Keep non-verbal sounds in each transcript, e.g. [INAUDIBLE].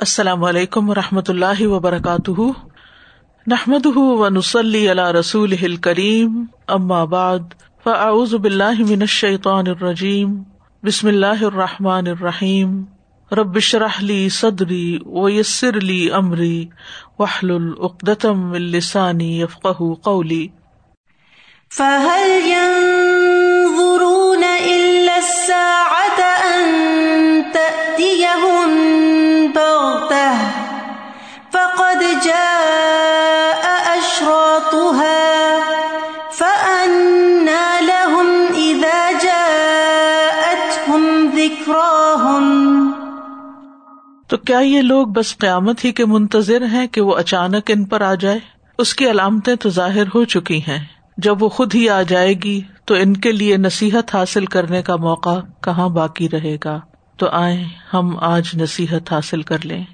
السلام علیکم و رحمۃ اللہ وبرکاتہ۔ نحمد و نسلی علیہ رسول کریم بعد، فاعوذ باللہ من الشیطان الرجیم۔ بسم اللہ الرحمٰن الرحیم۔ ربش رحلی صدری و یسر علی عمری وحل العقدم السانی یفق قولی۔ فهل ينظرون إلا الساعة أن تأتيهم جاء أشراطها فأنا لهم إذا جاءتهم ذكراهم. تو کیا یہ لوگ بس قیامت ہی کے منتظر ہیں کہ وہ اچانک ان پر آ جائے؟ اس کی علامتیں تو ظاہر ہو چکی ہیں۔ جب وہ خود ہی آ جائے گی، تو ان کے لیے نصیحت حاصل کرنے کا موقع کہاں باقی رہے گا؟ تو آئیں، ہم آج نصیحت حاصل کر لیں۔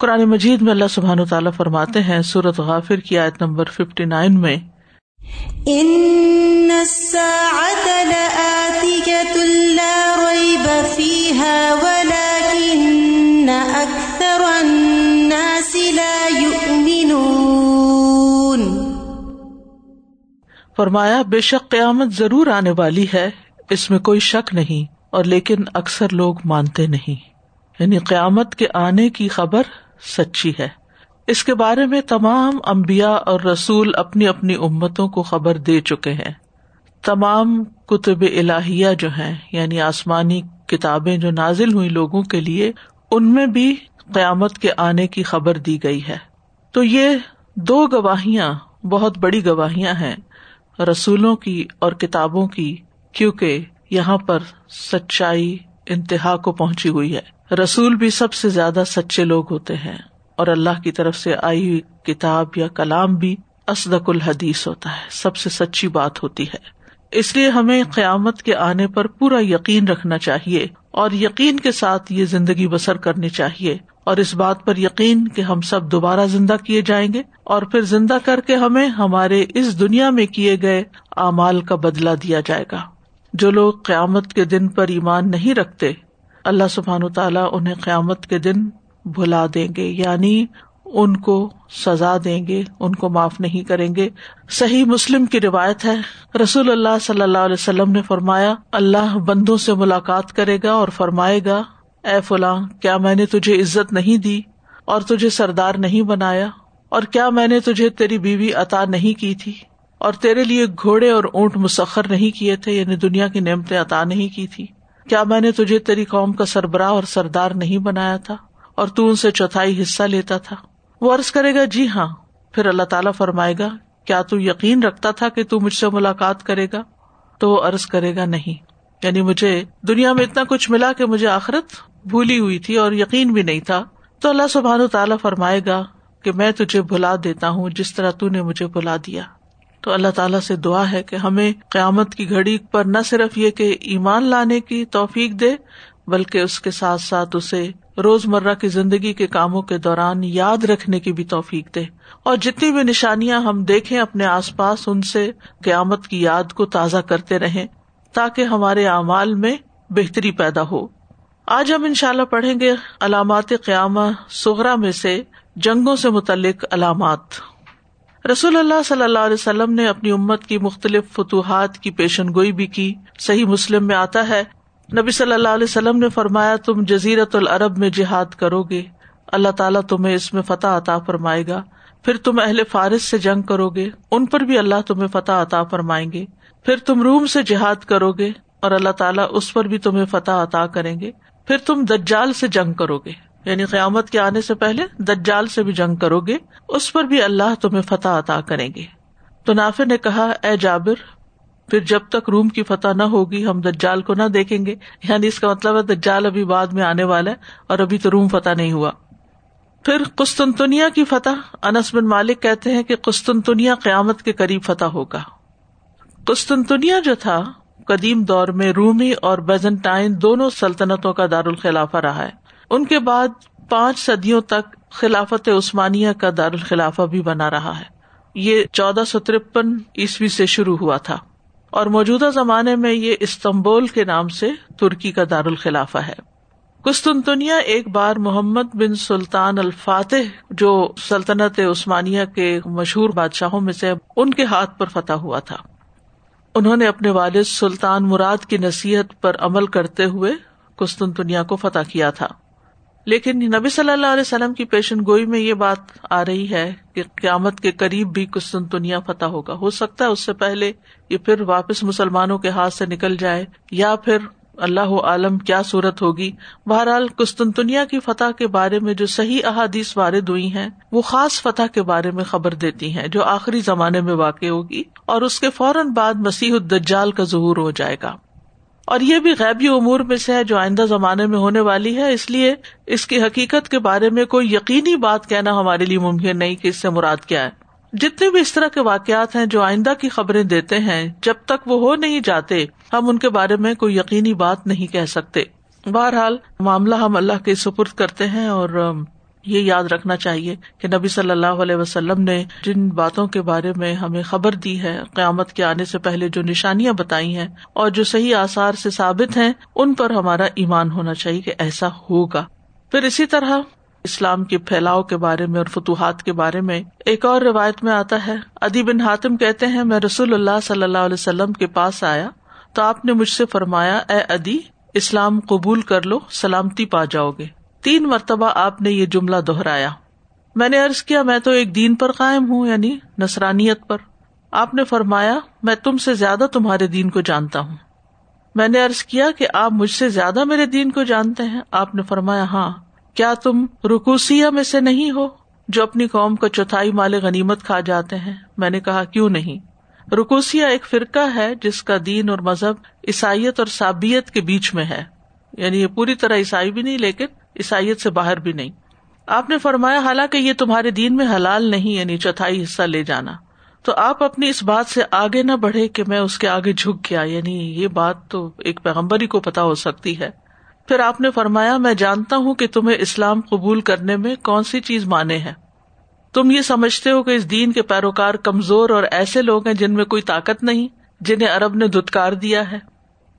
قرآن مجید میں اللہ سبحان تعالیٰ فرماتے ہیں سورت غافر کی آیت نمبر ففٹی نائن میں فرمایا بے شک قیامت ضرور آنے والی ہے اس میں کوئی شک نہیں اور لیکن اکثر لوگ مانتے نہیں۔ یعنی قیامت کے آنے کی خبر سچی ہے۔ اس کے بارے میں تمام امبیا اور رسول اپنی اپنی امتوں کو خبر دے چکے ہیں۔ تمام کتب الہیہ جو ہیں یعنی آسمانی کتابیں جو نازل ہوئی لوگوں کے لیے، ان میں بھی قیامت کے آنے کی خبر دی گئی ہے۔ تو یہ دو گواہیاں، بہت بڑی گواہیاں ہیں، رسولوں کی اور کتابوں کی، کیونکہ یہاں پر سچائی انتہا کو پہنچی ہوئی ہے۔ رسول بھی سب سے زیادہ سچے لوگ ہوتے ہیں اور اللہ کی طرف سے آئی ہوئی کتاب یا کلام بھی اسدق الحدیث ہوتا ہے، سب سے سچی بات ہوتی ہے۔ اس لیے ہمیں قیامت کے آنے پر پورا یقین رکھنا چاہیے اور یقین کے ساتھ یہ زندگی بسر کرنی چاہیے اور اس بات پر یقین کہ ہم سب دوبارہ زندہ کیے جائیں گے اور پھر زندہ کر کے ہمیں ہمارے اس دنیا میں کیے گئے اعمال کا بدلا دیا جائے گا۔ جو لوگ قیامت کے دن پر ایمان نہیں رکھتے اللہ سبحان تعالیٰ انہیں قیامت کے دن بھلا دیں گے یعنی ان کو سزا دیں گے، ان کو معاف نہیں کریں گے۔ صحیح مسلم کی روایت ہے، رسول اللہ صلی اللہ علیہ وسلم نے فرمایا، اللہ بندوں سے ملاقات کرے گا اور فرمائے گا، اے فلاں، کیا میں نے تجھے عزت نہیں دی اور تجھے سردار نہیں بنایا؟ اور کیا میں نے تجھے تیری بیوی عطا نہیں کی تھی؟ اور تیرے لیے گھوڑے اور اونٹ مسخر نہیں کیے تھے یعنی دنیا کی نعمتیں عطا نہیں کی تھی؟ کیا میں نے تجھے تیری قوم کا سربراہ اور سردار نہیں بنایا تھا اور تو ان سے چوتھائی حصہ لیتا تھا؟ وہ عرض کرے گا جی ہاں۔ پھر اللہ تعالیٰ فرمائے گا، کیا تو یقین رکھتا تھا کہ تو مجھ سے ملاقات کرے گا؟ تو وہ عرض کرے گا، نہیں۔ یعنی مجھے دنیا میں اتنا کچھ ملا کہ مجھے آخرت بھولی ہوئی تھی اور یقین بھی نہیں تھا۔ تو اللہ سبحان تعالیٰ فرمائے گا کہ میں تجھے بھلا دیتا ہوں جس طرح تو نے مجھے بلا دیا۔ تو اللہ تعالیٰ سے دعا ہے کہ ہمیں قیامت کی گھڑی پر نہ صرف یہ کہ ایمان لانے کی توفیق دے، بلکہ اس کے ساتھ ساتھ اسے روز مرہ کی زندگی کے کاموں کے دوران یاد رکھنے کی بھی توفیق دے۔ اور جتنی بھی نشانیاں ہم دیکھیں اپنے آس پاس، ان سے قیامت کی یاد کو تازہ کرتے رہیں تاکہ ہمارے اعمال میں بہتری پیدا ہو۔ آج ہم ان شاء اللہ پڑھیں گے علامات قیامہ سہرا میں سے جنگوں سے متعلق علامات۔ رسول اللہ صلی اللہ علیہ وسلم نے اپنی امت کی مختلف فتوحات کی پیشن گوئی بھی کی۔ صحیح مسلم میں آتا ہے، نبی صلی اللہ علیہ وسلم نے فرمایا، تم جزیرت العرب میں جہاد کرو گے۔ اللہ تعالیٰ تمہیں اس میں فتح عطا فرمائے گا۔ پھر تم اہل فارس سے جنگ کرو گے۔ ان پر بھی اللہ تمہیں فتح عطا فرمائیں گے۔ پھر تم روم سے جہاد کرو گے اور اللہ تعالیٰ اس پر بھی تمہیں فتح عطا کریں گے۔ پھر تم دجال سے جنگ کرو گے۔ یعنی قیامت کے آنے سے پہلے دجال سے بھی جنگ کرو گے، اس پر بھی اللہ تمہیں فتح عطا کریں گے۔ تو نافع نے کہا، اے جابر، پھر جب تک روم کی فتح نہ ہوگی، ہم دجال کو نہ دیکھیں گے۔ یعنی اس کا مطلب ہے دجال ابھی بعد میں آنے والا ہے اور ابھی تو روم فتح نہیں ہوا۔ پھر قسطنطنیہ کی فتح، انس بن مالک کہتے ہیں کہ قسطنطنیہ قیامت کے قریب فتح ہوگا۔ قسطنطنیہ جو تھا، قدیم دور میں رومی اور بیزنٹائن دونوں سلطنتوں کا دارالخلافہ رہا ہے۔ ان کے بعد پانچ صدیوں تک خلافت عثمانیہ کا دارالخلافہ بھی بنا رہا ہے۔ یہ چودہ سو ترپن عیسوی سے شروع ہوا تھا۔ اور موجودہ زمانے میں یہ استمبول کے نام سے ترکی کا دارالخلافہ ہے۔ کستنتنیا ایک بار محمد بن سلطان الفاتح، جو سلطنت عثمانیہ کے مشہور بادشاہوں میں سے ان کے ہاتھ پر فتح ہوا تھا۔ انہوں نے اپنے والد سلطان مراد کی نصیحت پر عمل کرتے ہوئے کستنتنیا کو فتح کیا تھا۔ لیکن نبی صلی اللہ علیہ وسلم کی پیشن گوئی میں یہ بات آ رہی ہے کہ قیامت کے قریب بھی کستنتنیا فتح ہوگا۔ ہو سکتا ہے اس سے پہلے یہ پھر واپس مسلمانوں کے ہاتھ سے نکل جائے یا پھر اللہ عالم کیا صورت ہوگی۔ بہرحال کستنتنیا کی فتح کے بارے میں جو صحیح احادیث وارد ہوئی ہیں، وہ خاص فتح کے بارے میں خبر دیتی ہیں جو آخری زمانے میں واقع ہوگی اور اس کے فوراً بعد مسیح الدجال کا ظہور ہو جائے گا۔ اور یہ بھی غیبی امور میں سے ہے جو آئندہ زمانے میں ہونے والی ہے، اس لیے اس کی حقیقت کے بارے میں کوئی یقینی بات کہنا ہمارے لیے ممکن نہیں کہ اس سے مراد کیا ہے۔ جتنے بھی اس طرح کے واقعات ہیں جو آئندہ کی خبریں دیتے ہیں، جب تک وہ ہو نہیں جاتے، ہم ان کے بارے میں کوئی یقینی بات نہیں کہہ سکتے۔ بہرحال، معاملہ ہم اللہ کے سپرد کرتے ہیں اور یہ یاد رکھنا چاہیے کہ نبی صلی اللہ علیہ وسلم نے جن باتوں کے بارے میں ہمیں خبر دی ہے، قیامت کے آنے سے پہلے جو نشانیاں بتائی ہیں اور جو صحیح آثار سے ثابت ہیں، ان پر ہمارا ایمان ہونا چاہیے کہ ایسا ہوگا۔ پھر اسی طرح اسلام کے پھیلاؤ کے بارے میں اور فتوحات کے بارے میں ایک اور روایت میں آتا ہے۔ ادی بن حاتم کہتے ہیں، میں رسول اللہ صلی اللہ علیہ وسلم کے پاس آیا تو آپ نے مجھ سے فرمایا، اے ادی اسلام قبول کر لو، سلامتی پا جاؤ گے۔ تین مرتبہ آپ نے یہ جملہ دہرایا۔ میں نے ارض کیا، میں تو ایک دین پر قائم ہوں یعنی نسرانیت پر۔ آپ نے فرمایا، میں تم سے زیادہ تمہارے دین کو جانتا ہوں۔ میں نے ارض کیا کہ آپ مجھ سے زیادہ میرے دین کو جانتے ہیں۔ آپ نے فرمایا ہاں۔ کیا تم رکوسیا میں سے نہیں ہو جو اپنی قوم کا چوتھائی مال غنیمت کھا جاتے ہیں؟ میں نے کہا، کیوں نہیں؟ رکوسیا ایک فرقہ ہے جس کا دین اور مذہب عیسائیت اور سابیت کے بیچ میں ہے۔ یعنی یہ پوری طرح عیسائی بھی نہیں، لیکن عیسائیت سے باہر بھی نہیں۔ آپ نے فرمایا، حالانکہ یہ تمہارے دین میں حلال نہیں یعنی چوتھائی حصہ لے جانا۔ تو آپ اپنی اس بات سے آگے نہ بڑھے کہ میں اس کے آگے جھک گیا یعنی یہ بات تو ایک پیغمبری کو پتا ہو سکتی ہے۔ پھر آپ نے فرمایا، میں جانتا ہوں کہ تمہیں اسلام قبول کرنے میں کون سی چیز مانے ہے۔ تم یہ سمجھتے ہو کہ اس دین کے پیروکار کمزور اور ایسے لوگ ہیں جن میں کوئی طاقت نہیں، جنہیں ارب نے دھتکار دیا ہے۔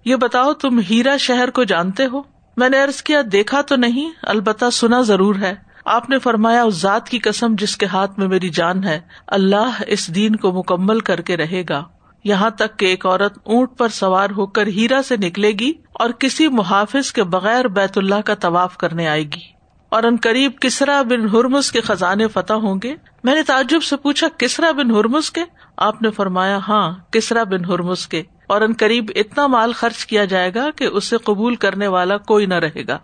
یہ بتاؤ، تم ہیرا شہر کو جانتے ہو؟ میں نے ارض کیا، دیکھا تو نہیں، البتہ سنا ضرور ہے۔ آپ نے فرمایا، اس ذات کی قسم جس کے ہاتھ میں میری جان ہے، اللہ اس دین کو مکمل کر کے رہے گا۔ یہاں تک کہ ایک عورت اونٹ پر سوار ہو کر ہیرا سے نکلے گی اور کسی محافظ کے بغیر بیت اللہ کا طواف کرنے آئے گی۔ اور ان قریب کسرا بن ہرمس کے خزانے فتح ہوں گے۔ میں نے تعجب سے پوچھا، کسرا بن ہرمس کے؟ آپ نے فرمایا ہاں کسرا بن ہرمس کے۔ اور ان قریب اتنا مال خرچ کیا جائے گا کہ اسے قبول کرنے والا کوئی نہ رہے گا۔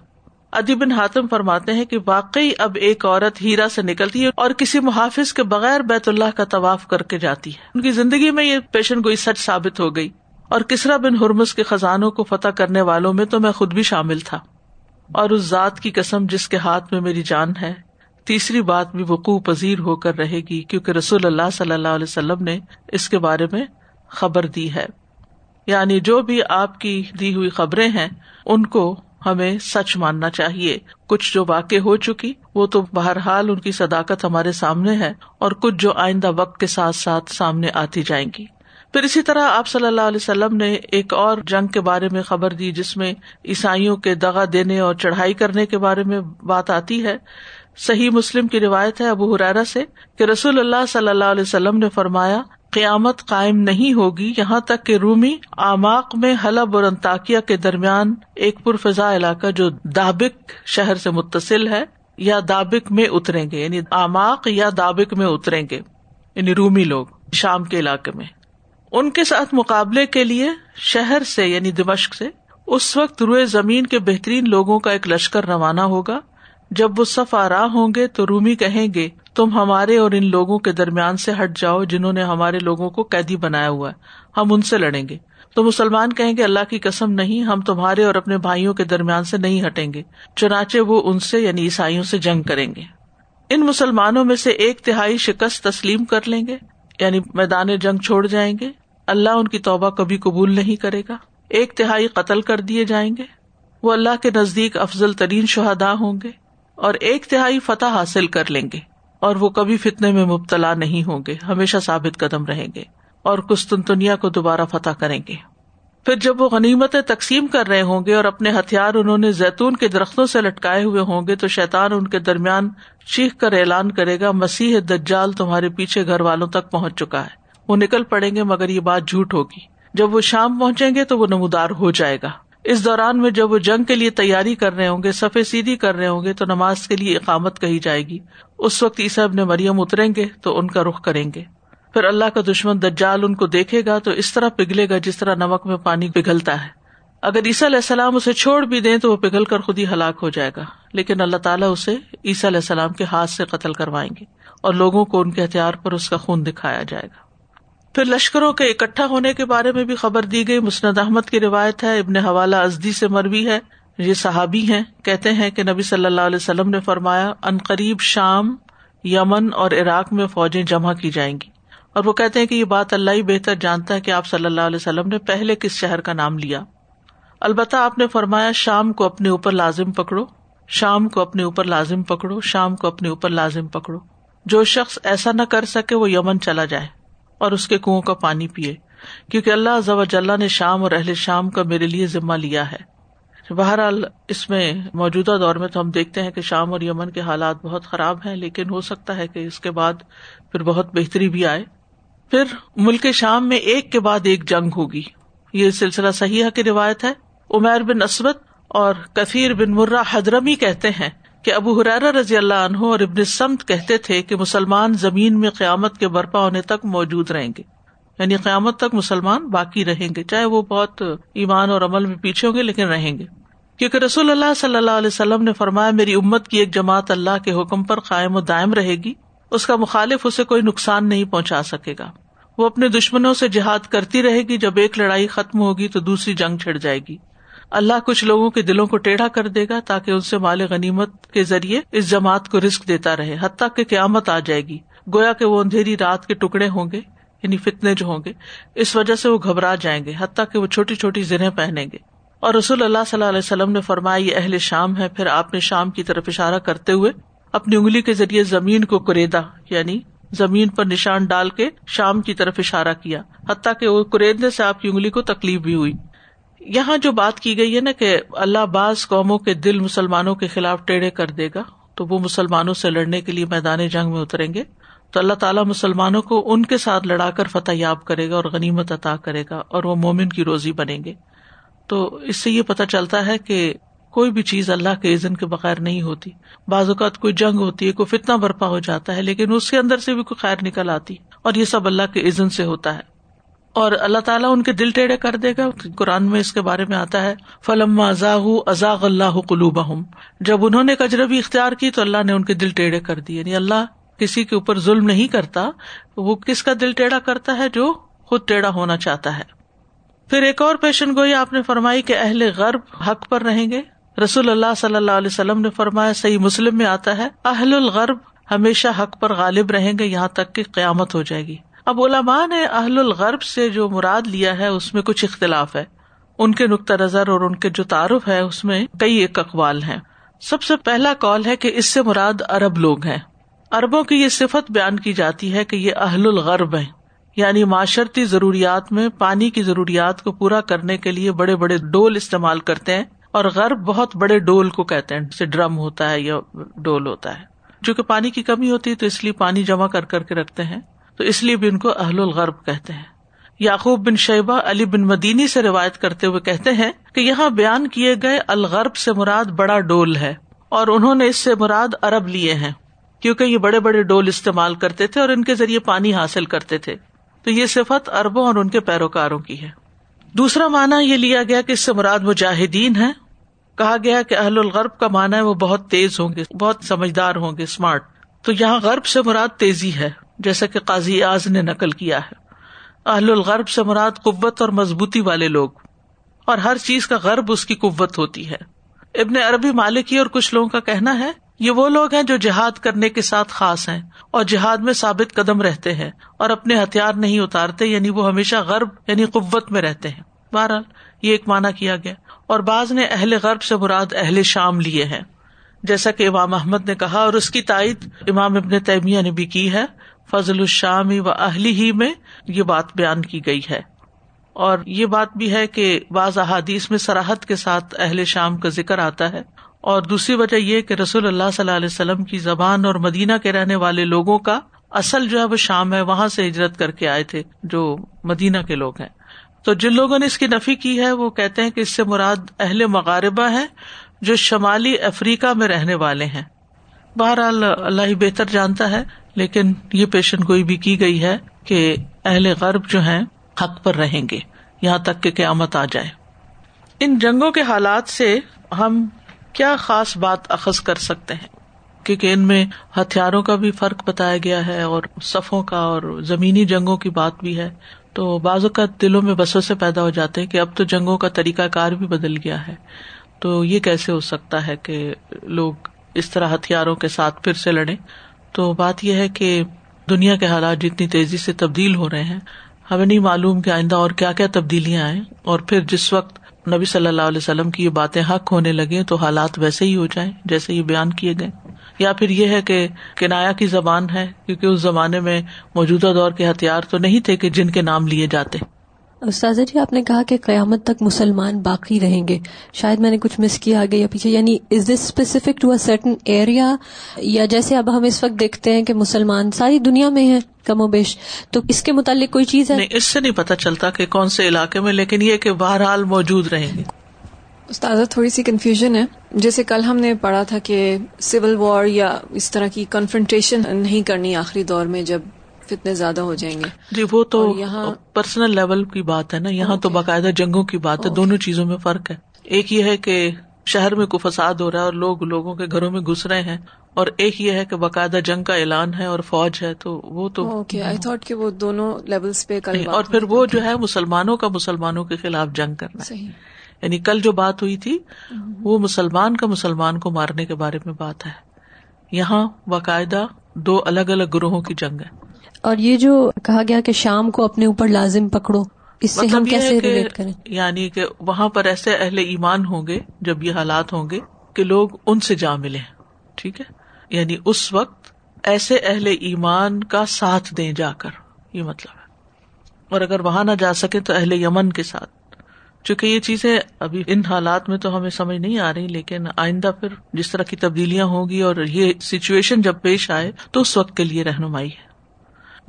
ادی بن حاتم فرماتے ہیں کہ واقعی اب ایک عورت ہیرا سے نکلتی ہے اور کسی محافظ کے بغیر بیت اللہ کا طواف کر کے جاتی ہے۔ ان کی زندگی میں یہ پیشن گوئی سچ ثابت ہو گئی۔ اور کسرا بن ہرمس کے خزانوں کو فتح کرنے والوں میں تو میں خود بھی شامل تھا۔ اور اس ذات کی قسم جس کے ہاتھ میں میری جان ہے، تیسری بات بھی وقوع پذیر ہو کر رہے گی، کیونکہ رسول اللہ صلی اللہ علیہ وسلم نے اس کے بارے میں خبر دی ہے۔ یعنی جو بھی آپ کی دی ہوئی خبریں ہیں، ان کو ہمیں سچ ماننا چاہیے۔ کچھ جو واقع ہو چکی، وہ تو بہرحال ان کی صداقت ہمارے سامنے ہے اور کچھ جو آئندہ وقت کے ساتھ ساتھ سامنے آتی جائیں گی۔ پھر اسی طرح آپ صلی اللہ علیہ وسلم نے ایک اور جنگ کے بارے میں خبر دی، جس میں عیسائیوں کے دگا دینے اور چڑھائی کرنے کے بارے میں بات آتی ہے۔ صحیح مسلم کی روایت ہے ابو حرارا سے کہ رسول اللہ صلی اللہ علیہ وسلم نے فرمایا قیامت قائم نہیں ہوگی، یہاں تک کہ رومی آماک میں حلب اور انتاکیا کے درمیان ایک پرفضا علاقہ جو دابک شہر سے متصل ہے یا دابک میں اتریں گے یعنی آماک یا دابک میں اتریں گے یعنی رومی لوگ شام کے علاقے میں۔ ان کے ساتھ مقابلے کے لیے شہر سے یعنی دمشق سے، اس وقت روئے زمین کے بہترین لوگوں کا ایک لشکر روانہ ہوگا۔ جب وہ صف آرا ہوں گے تو رومی کہیں گے، تم ہمارے اور ان لوگوں کے درمیان سے ہٹ جاؤ جنہوں نے ہمارے لوگوں کو قیدی بنایا ہوا ہے۔ ہم ان سے لڑیں گے۔ تو مسلمان کہیں گے، اللہ کی قسم نہیں، ہم تمہارے اور اپنے بھائیوں کے درمیان سے نہیں ہٹیں گے۔ چنانچہ وہ ان سے یعنی عیسائیوں سے جنگ کریں گے۔ ان مسلمانوں میں سے ایک تہائی شکست تسلیم کر لیں گے یعنی میدان جنگ چھوڑ جائیں گے۔ اللہ ان کی توبہ کبھی قبول نہیں کرے گا۔ ایک تہائی قتل کر دیے جائیں گے۔ وہ اللہ کے نزدیک افضل ترین شہدا ہوں گے۔ اور ایک تہائی فتح حاصل کر لیں گے اور وہ کبھی فتنے میں مبتلا نہیں ہوں گے، ہمیشہ ثابت قدم رہیں گے اور کستنتنیا کو دوبارہ فتح کریں گے۔ پھر جب وہ غنیمتیں تقسیم کر رہے ہوں گے اور اپنے ہتھیار انہوں نے زیتون کے درختوں سے لٹکائے ہوئے ہوں گے، تو شیطان ان کے درمیان چیخ کر اعلان کرے گا، مسیح دجال تمہارے پیچھے گھر والوں تک پہنچ چکا ہے۔ وہ نکل پڑیں گے مگر یہ بات جھوٹ ہوگی۔ جب وہ شام پہنچیں گے تو وہ نمودار ہو جائے گا۔ اس دوران میں جب وہ جنگ کے لیے تیاری کر رہے ہوں گے سفید سیدھی کر رہے ہوں گے، تو نماز کے لیے اقامت کہی جائے گی۔ اس وقت عیسیٰ ابن مریم اتریں گے، تو ان کا رخ کریں گے۔ پھر اللہ کا دشمن دجال ان کو دیکھے گا، تو اس طرح پگھلے گا جس طرح نمک میں پانی پگھلتا ہے۔ اگر عیسیٰ علیہ السلام اسے چھوڑ بھی دیں، تو وہ پگھل کر خود ہی ہلاک ہو جائے گا۔ لیکن اللہ تعالیٰ اسے عیسیٰ علیہ السلام کے ہاتھ سے قتل کروائیں گے اور لوگوں کو ان کے ہتھیار پر اس کا خون دکھایا جائے گا۔ پھر لشکروں کے اکٹھا ہونے کے بارے میں بھی خبر دی گئی۔ مسند احمد کی روایت ہے، ابن حوالہ ازدی سے مروی ہے۔ یہ صحابی ہیں، کہتے ہیں کہ نبی صلی اللہ علیہ وسلم نے فرمایا، ان قریب شام، یمن اور عراق میں فوجیں جمع کی جائیں گی۔ اور وہ کہتے ہیں کہ یہ بات اللہ ہی بہتر جانتا ہے کہ آپ صلی اللہ علیہ وسلم نے پہلے کس شہر کا نام لیا۔ البتہ آپ نے فرمایا، شام کو اپنے اوپر لازم پکڑو۔ شام کو اپنے اوپر لازم پکڑو۔ شام کو اپنے اوپر لازم پکڑو۔ جو شخص ایسا نہ کر سکے، وہ یمن چلا جائے۔ اور اس کے کنو کا پانی پیے کیونکہ اللہ نے شام اور اہل شام کا میرے لیے ذمہ لیا ہے۔ بہرحال اس میں موجودہ دور میں تو ہم دیکھتے ہیں کہ شام اور یمن کے حالات بہت خراب ہیں، لیکن ہو سکتا ہے کہ اس کے بعد پھر بہت بہتری بھی آئے۔ پھر ملک شام میں ایک کے بعد ایک جنگ ہوگی۔ یہ سلسلہ صحیح کی روایت ہے۔ عمیر بن اسود اور کثیر بن مرہ حضرمی کہتے ہیں۔ کہ ابو حرار رضی اللہ عنہ اور ابن سمت کہتے تھے کہ مسلمان زمین میں قیامت کے برپا ہونے تک موجود رہیں گے۔ یعنی قیامت تک مسلمان باقی رہیں گے، چاہے وہ بہت ایمان اور عمل میں پیچھے ہوں گے لیکن رہیں گے۔ کیونکہ رسول اللہ صلی اللہ علیہ وسلم نے فرمایا، میری امت کی ایک جماعت اللہ کے حکم پر قائم و دائم رہے گی، اس کا مخالف اسے کوئی نقصان نہیں پہنچا سکے گا۔ وہ اپنے دشمنوں سے جہاد کرتی رہے گی، جب ایک لڑائی ختم ہوگی تو دوسری جنگ چھڑ جائے گی۔ اللہ کچھ لوگوں کے دلوں کو ٹیڑھا کر دے گا تاکہ ان سے مال غنیمت کے ذریعے اس جماعت کو رسک دیتا رہے، حتیٰ کہ قیامت آ جائے گی۔ گویا کہ وہ اندھیری رات کے ٹکڑے ہوں گے یعنی فتنے جو ہوں گے، اس وجہ سے وہ گھبرا جائیں گے، حتیٰ کہ وہ چھوٹی چھوٹی زرہیں پہنیں گے۔ اور رسول اللہ صلی اللہ علیہ وسلم نے فرمایا، یہ اہل شام ہے پھر آپ نے شام کی طرف اشارہ کرتے ہوئے اپنی انگلی کے ذریعے زمین کو کریدا یعنی زمین پر نشان ڈال کے شام کی طرف اشارہ کیا، حتیٰ کہ وہ کریدنے سے آپ کی انگلی کو تکلیف بھی ہوئی۔ یہاں جو بات کی گئی ہے نا کہ اللہ بعض قوموں کے دل مسلمانوں کے خلاف ٹیڑھے کر دے گا، تو وہ مسلمانوں سے لڑنے کے لیے میدان جنگ میں اتریں گے۔ تو اللہ تعالیٰ مسلمانوں کو ان کے ساتھ لڑا کر فتح یاب کرے گا اور غنیمت عطا کرے گا اور وہ مومن کی روزی بنیں گے۔ تو اس سے یہ پتا چلتا ہے کہ کوئی بھی چیز اللہ کے عزن کے بغیر نہیں ہوتی۔ بعض اوقات کوئی جنگ ہوتی ہے، کوئی فتنا برپا ہو جاتا ہے، لیکن اس کے اندر سے بھی کوئی خیر نکل آتی۔ اور یہ سب اللہ کے عزن سے ہوتا ہے۔ اور اللہ تعالیٰ ان کے دل ٹیڑھے کر دے گا۔ قرآن میں اس کے بارے میں آتا ہے فلم ازاح ازاغ اللہ قلوب جب انہوں نے کجربی اختیار کی تو اللہ نے ان کے دل ٹیڑھے کر دی یعنی اللہ کسی کے اوپر ظلم نہیں کرتا، وہ کس کا دل ٹیڑھا کرتا ہے جو خود ٹیڑھا ہونا چاہتا ہے؟ پھر ایک اور پیشن گوئی، آپ نے فرمائی کہ اہل غرب حق پر رہیں گے۔ رسول اللہ صلی اللہ علیہ وسلم نے فرمایا، صحیح مسلم میں آتا ہے، اہل الغرب ہمیشہ حق پر غالب رہیں گے، یہاں تک کہ قیامت ہو جائے گی۔ اب علماء نے اہل الغرب سے جو مراد لیا ہے، اس میں کچھ اختلاف ہے۔ ان کے نقطۂ نظر اور ان کے جو تعارف ہے، اس میں کئی ایک اقوال ہیں۔ سب سے پہلا کال ہے کہ اس سے مراد ارب لوگ ہیں۔ اربوں کی یہ صفت بیان کی جاتی ہے کہ یہ اہل الغرب ہیں۔ یعنی معاشرتی ضروریات میں پانی کی ضروریات کو پورا کرنے کے لیے بڑے بڑے ڈول استعمال کرتے ہیں۔ اور غرب بہت بڑے ڈول کو کہتے ہیں، جیسے ڈرم ہوتا ہے یا ڈول ہوتا ہے۔ جو کہ پانی کی کمی ہوتی ہے، تو اس لیے پانی جمع کر کر کے رکھتے ہیں۔ تو اس لیے بھی ان کو اہل الغرب کہتے ہیں۔ یعقوب بن شیبہ علی بن مدینی سے روایت کرتے ہوئے کہتے ہیں کہ یہاں بیان کیے گئے الغرب سے مراد بڑا ڈول ہے اور انہوں نے اس سے مراد ارب لیے ہیں، کیونکہ یہ بڑے بڑے ڈول استعمال کرتے تھے اور ان کے ذریعے پانی حاصل کرتے تھے۔ تو یہ صفت اربوں اور ان کے پیروکاروں کی ہے۔ دوسرا مانا یہ لیا گیا کہ اس سے مراد مجاہدین ہے کہا گیا کہ اہل الغرب کا مانا ہے وہ بہت تیز ہوں گے، بہت سمجھدار ہوں گے اسمارٹ تو یہاں غرب سے مراد تیزی ہے۔ جیسا کہ قاضی آز نے نقل کیا ہے۔ اہل الغرب سے مراد قوت اور مضبوطی والے لوگ۔ اور ہر چیز کا غرب اس کی قوت ہوتی ہے۔ ابن عربی مالکی اور کچھ لوگوں کا کہنا ہے، یہ وہ لوگ ہیں جو جہاد کرنے کے ساتھ خاص ہیں اور جہاد میں ثابت قدم رہتے ہیں اور اپنے ہتھیار نہیں اتارتے یعنی وہ ہمیشہ غرب یعنی قوت میں رہتے ہیں۔ بہرحال، یہ ایک مانا کیا گیا۔ اور بعض نے اہل غرب سے مراد اہل شام لیے ہیں۔ جیسا کہ امام احمد نے کہا اور اس کی تائید امام ابن تیمیہ نے بھی کی ہے۔ فضل الشامی و اہلی ہی میں یہ بات بیان کی گئی ہے۔ اور یہ بات بھی ہے کہ بعض احادیث میں سراہد کے ساتھ اہل شام کا ذکر آتا ہے۔ اور دوسری وجہ یہ کہ رسول اللہ صلی اللہ علیہ وسلم کی زبان اور مدینہ کے رہنے والے لوگوں کا اصل جو ہے وہ شام ہے، وہاں سے ہجرت کر کے آئے تھے جو مدینہ کے لوگ ہیں۔ تو جن لوگوں نے اس کی نفی کی ہے، وہ کہتے ہیں کہ اس سے مراد اہل مغاربہ ہے جو شمالی افریقہ میں رہنے والے ہیں۔ بہرحال اللہ ہی بہتر جانتا ہے، لیکن یہ پیشن گوئی بھی کی گئی ہے کہ اہل غرب جو ہیں، حق پر رہیں گے، یہاں تک کہ قیامت آ جائے۔ ان جنگوں کے حالات سے ہم کیا خاص بات اخذ کر سکتے ہیں؟ کیونکہ ان میں ہتھیاروں کا بھی فرق بتایا گیا ہے اور صفوں کا اور زمینی جنگوں کی بات بھی ہے۔ تو بعض اوقات دلوں میں بسوں سے پیدا ہو جاتے ہیں کہ اب تو جنگوں کا طریقہ کار بھی بدل گیا ہے۔ تو یہ کیسے ہو سکتا ہے کہ لوگ اس طرح ہتھیاروں کے ساتھ پھر سے لڑے۔ تو بات یہ ہے کہ دنیا کے حالات جتنی تیزی سے تبدیل ہو رہے ہیں، ہمیں نہیں معلوم کہ آئندہ اور کیا کیا تبدیلیاں آئیں۔ اور پھر جس وقت نبی صلی اللہ علیہ وسلم کی یہ باتیں حق ہونے لگے تو حالات ویسے ہی ہو جائیں، جیسے یہ بیان کیے گئے۔ یا پھر یہ ہے کہ کنایا کی زبان ہے، کیونکہ اس زمانے میں موجودہ دور کے ہتھیار تو نہیں تھے کہ جن کے نام لیے جاتے۔ استاذہ جی آپ نے کہا کہ قیامت تک مسلمان باقی رہیں گے۔ شاید میں نے کچھ مس کیا آگے یا پیچھے۔ یعنی is this specific to a certain area یا جیسے اب ہم اس وقت دیکھتے ہیں کہ مسلمان ساری دنیا میں ہیں کم و بیش۔ تو اس کے متعلق کوئی چیز ہے؟ نہیں اس سے نہیں پتا چلتا کہ کون سے علاقے میں لیکن یہ کہ بہرحال موجود رہیں گے۔ استاذہ تھوڑی سی کنفیوژن ہے۔ جیسے کل ہم نے پڑھا تھا کہ سول وار یا اس طرح کی کنفرنٹیشن نہیں کرنی آخری دور میں جب فتنے زیادہ ہو جائیں گے۔ جی وہ تو یہاں پرسنل لیول کی بات ہے نا یہاں تو باقاعدہ جنگوں کی بات ہے دونوں چیزوں میں فرق ہے۔ ایک یہ ہے کہ شہر میں کوئی فساد ہو رہا ہے اور لوگ لوگوں کے گھروں میں گھس رہے ہیں اور ایک یہ ہے کہ باقاعدہ جنگ کا اعلان ہے اور فوج ہے تو وہ تو آئی تھاٹ کہ وہ دونوں لیولس پہ اور پھر وہ جو ہے مسلمانوں کا مسلمانوں کے خلاف جنگ کرنا یعنی کل جو بات ہوئی تھی وہ مسلمان کا مسلمان کو مارنے کے بارے میں بات ہے۔ یہاں باقاعدہ دو الگ الگ گروہوں کی جنگ ہے۔ اور یہ جو کہا گیا کہ شام کو اپنے اوپر لازم پکڑو اس سے مطلب ہم کیسے ریلیٹ کریں؟ یعنی کہ وہاں پر ایسے اہل ایمان ہوں گے جب یہ حالات ہوں گے کہ لوگ ان سے جا ملے ٹھیک ہے؟ یعنی اس وقت ایسے اہل ایمان کا ساتھ دیں جا کر یہ مطلب ہے۔ اور اگر وہاں نہ جا سکے تو اہل یمن کے ساتھ۔ چونکہ یہ چیزیں ابھی ان حالات میں تو ہمیں سمجھ نہیں آ رہی لیکن آئندہ پھر جس طرح کی تبدیلیاں ہوگی اور یہ سچویشن جب پیش آئے تو اس وقت کے لیے رہنمائی ہے۔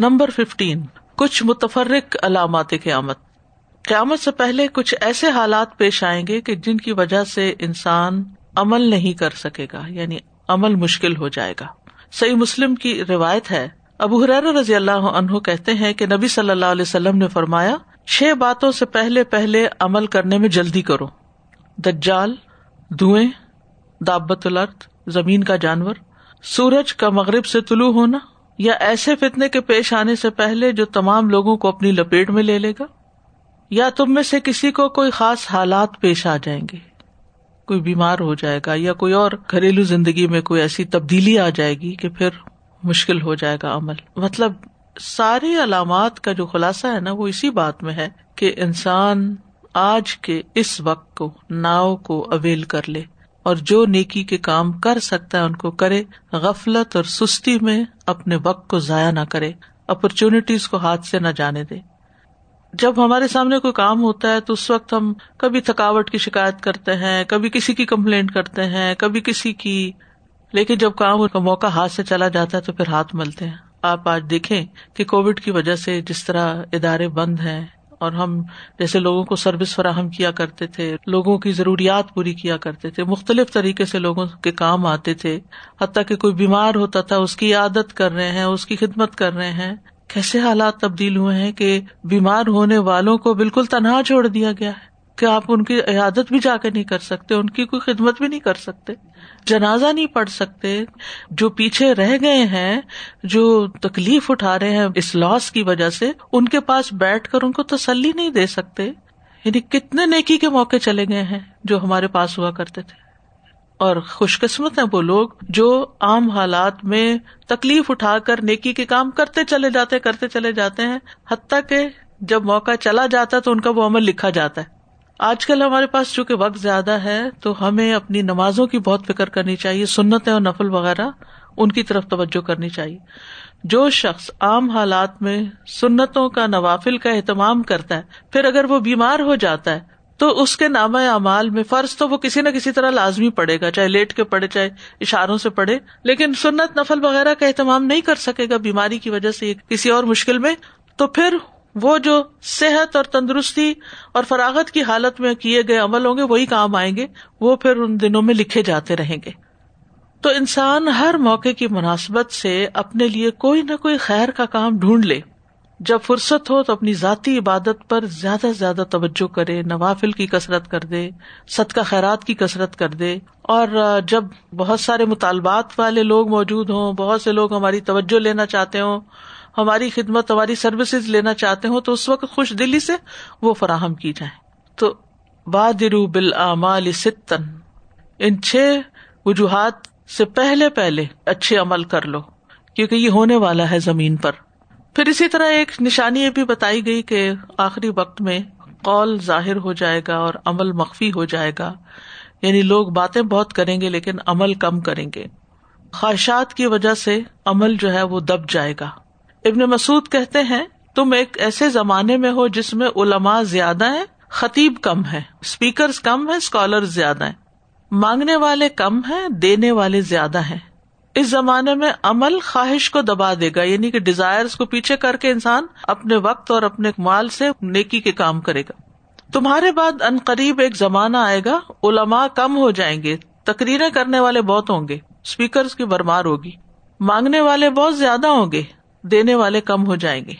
نمبر ففٹین، کچھ متفرق علامات قیامت۔ قیامت سے پہلے کچھ ایسے حالات پیش آئیں گے کہ جن کی وجہ سے انسان عمل نہیں کر سکے گا یعنی عمل مشکل ہو جائے گا۔ صحیح مسلم کی روایت ہے، ابو حرار رضی اللہ عنہ کہتے ہیں کہ نبی صلی اللہ علیہ وسلم نے فرمایا، چھ باتوں سے پہلے پہلے عمل کرنے میں جلدی کرو۔ دجال، دھوئیں، دابت الرد زمین کا جانور، سورج کا مغرب سے طلوع ہونا۔ یا ایسے فتنے کے پیش آنے سے پہلے جو تمام لوگوں کو اپنی لپیٹ میں لے لے گا؟ یا تم میں سے کسی کو کوئی خاص حالات پیش آ جائیں گے؟ کوئی بیمار ہو جائے گا یا کوئی اور گھریلو زندگی میں کوئی ایسی تبدیلی آ جائے گی کہ پھر مشکل ہو جائے گا عمل۔ مطلب ساری علامات کا جو خلاصہ ہے نا، وہ اسی بات میں ہے کہ انسان آج کے اس وقت کو، ناؤ کو اویل کر لے۔ اور جو نیکی کے کام کر سکتا ہے ان کو کرے، غفلت اور سستی میں اپنے وقت کو ضائع نہ کرے اپرچونیٹیز کو ہاتھ سے نہ جانے دے۔ جب ہمارے سامنے کوئی کام ہوتا ہے تو اس وقت ہم کبھی تھکاوٹ کی شکایت کرتے ہیں، کبھی کسی کی کمپلینٹ کرتے ہیں، کبھی کسی کی۔ لیکن جب کام کا موقع ہاتھ سے چلا جاتا ہے تو پھر ہاتھ ملتے ہیں۔ آپ آج دیکھیں کہ کووڈ کی وجہ سے جس طرح ادارے بند ہیں اور ہم جیسے لوگوں کو سروس فراہم کیا کرتے تھے، لوگوں کی ضروریات پوری کیا کرتے تھے، مختلف طریقے سے لوگوں کے کام آتے تھے، حتیٰ کہ کوئی بیمار ہوتا تھا، اس کی عادت کر رہے ہیں، اس کی خدمت کر رہے ہیں۔ کیسے حالات تبدیل ہوئے ہیں کہ بیمار ہونے والوں کو بالکل تنہا چھوڑ دیا گیا ہے؟ کہ آپ ان کی عیادت بھی جا کے نہیں کر سکتے، ان کی کوئی خدمت بھی نہیں کر سکتے، جنازہ نہیں پڑھ سکتے، جو پیچھے رہ گئے ہیں، جو تکلیف اٹھا رہے ہیں اس لاس کی وجہ سے، ان کے پاس بیٹھ کر ان کو تسلی نہیں دے سکتے۔ یعنی کتنے نیکی کے موقع چلے گئے ہیں جو ہمارے پاس ہوا کرتے تھے۔ اور خوش قسمت ہیں وہ لوگ جو عام حالات میں تکلیف اٹھا کر نیکی کے کام کرتے چلے جاتے، کرتے چلے جاتے ہیں، حتیٰ کہ جب موقع چلا جاتا ہے تو ان کا وہ عمل لکھا جاتا ہے۔ آج کل ہمارے پاس چونکہ وقت زیادہ ہے تو ہمیں اپنی نمازوں کی بہت فکر کرنی چاہیے سنت اور نفل وغیرہ، ان کی طرف توجہ کرنی چاہیے۔ جو شخص عام حالات میں سنتوں کا نوافل کا اہتمام کرتا ہے، پھر اگر وہ بیمار ہو جاتا ہے، تو اس کے نام اعمال میں فرض تو وہ کسی نہ کسی طرح لازمی پڑے گا، چاہے لیٹ کے پڑے چاہے اشاروں سے پڑھے، لیکن سنت، نفل وغیرہ کا اہتمام نہیں کر سکے گا بیماری کی وجہ سے کسی اور مشکل میں، تو پھر وہ جو صحت اور تندرستی اور فراغت کی حالت میں کیے گئے عمل ہوں گے، وہی کام آئیں گے، وہ پھر ان دنوں میں لکھے جاتے رہیں گے۔ تو انسان ہر موقع کی مناسبت سے اپنے لیے کوئی نہ کوئی خیر کا کام ڈھونڈ لے۔ جب فرصت ہو تو اپنی ذاتی عبادت پر زیادہ سے زیادہ توجہ کرے، نوافل کی کسرت کر دے، صدقہ خیرات کی کسرت کر دے۔ اور جب بہت سارے مطالبات والے لوگ موجود ہوں، بہت سے لوگ ہماری توجہ لینا چاہتے ہوں ہماری خدمت، ہماری سروسز لینا چاہتے ہوں تو اس وقت خوش دلی سے وہ فراہم کی جائے تو بادرو بال ستن ان چھ وجوہات سے پہلے پہلے اچھے عمل کر لو، کیونکہ یہ ہونے والا ہے زمین پر۔ پھر اسی طرح ایک نشانی یہ بھی بتائی گئی کہ آخری وقت میں قول ظاہر ہو جائے گا اور عمل مخفی ہو جائے گا۔ یعنی لوگ باتیں بہت کریں گے لیکن عمل کم کریں گے۔ خواہشات کی وجہ سے عمل جو ہے وہ دب جائے گا۔ ابن مسعد کہتے ہیں، تم ایک ایسے زمانے میں ہو جس میں علماء زیادہ ہیں، خطیب کم ہے اسپیکر کم ہے اسکالر زیادہ ہیں۔ مانگنے والے کم ہیں، دینے والے زیادہ ہیں۔ اس زمانے میں عمل خواہش کو دبا دے گا یعنی کہ ڈیزائر کو پیچھے کر کے انسان اپنے وقت اور اپنے مال سے نیکی کے کام کرے گا۔ تمہارے بعد ان قریب ایک زمانہ آئے گا، علماء کم ہو جائیں گے، تقریریں کرنے والے بہت ہوں گے اسپیکر کی برمار ہوگی، مانگنے والے بہت زیادہ ہوں گے۔ دینے والے کم ہو جائیں گے۔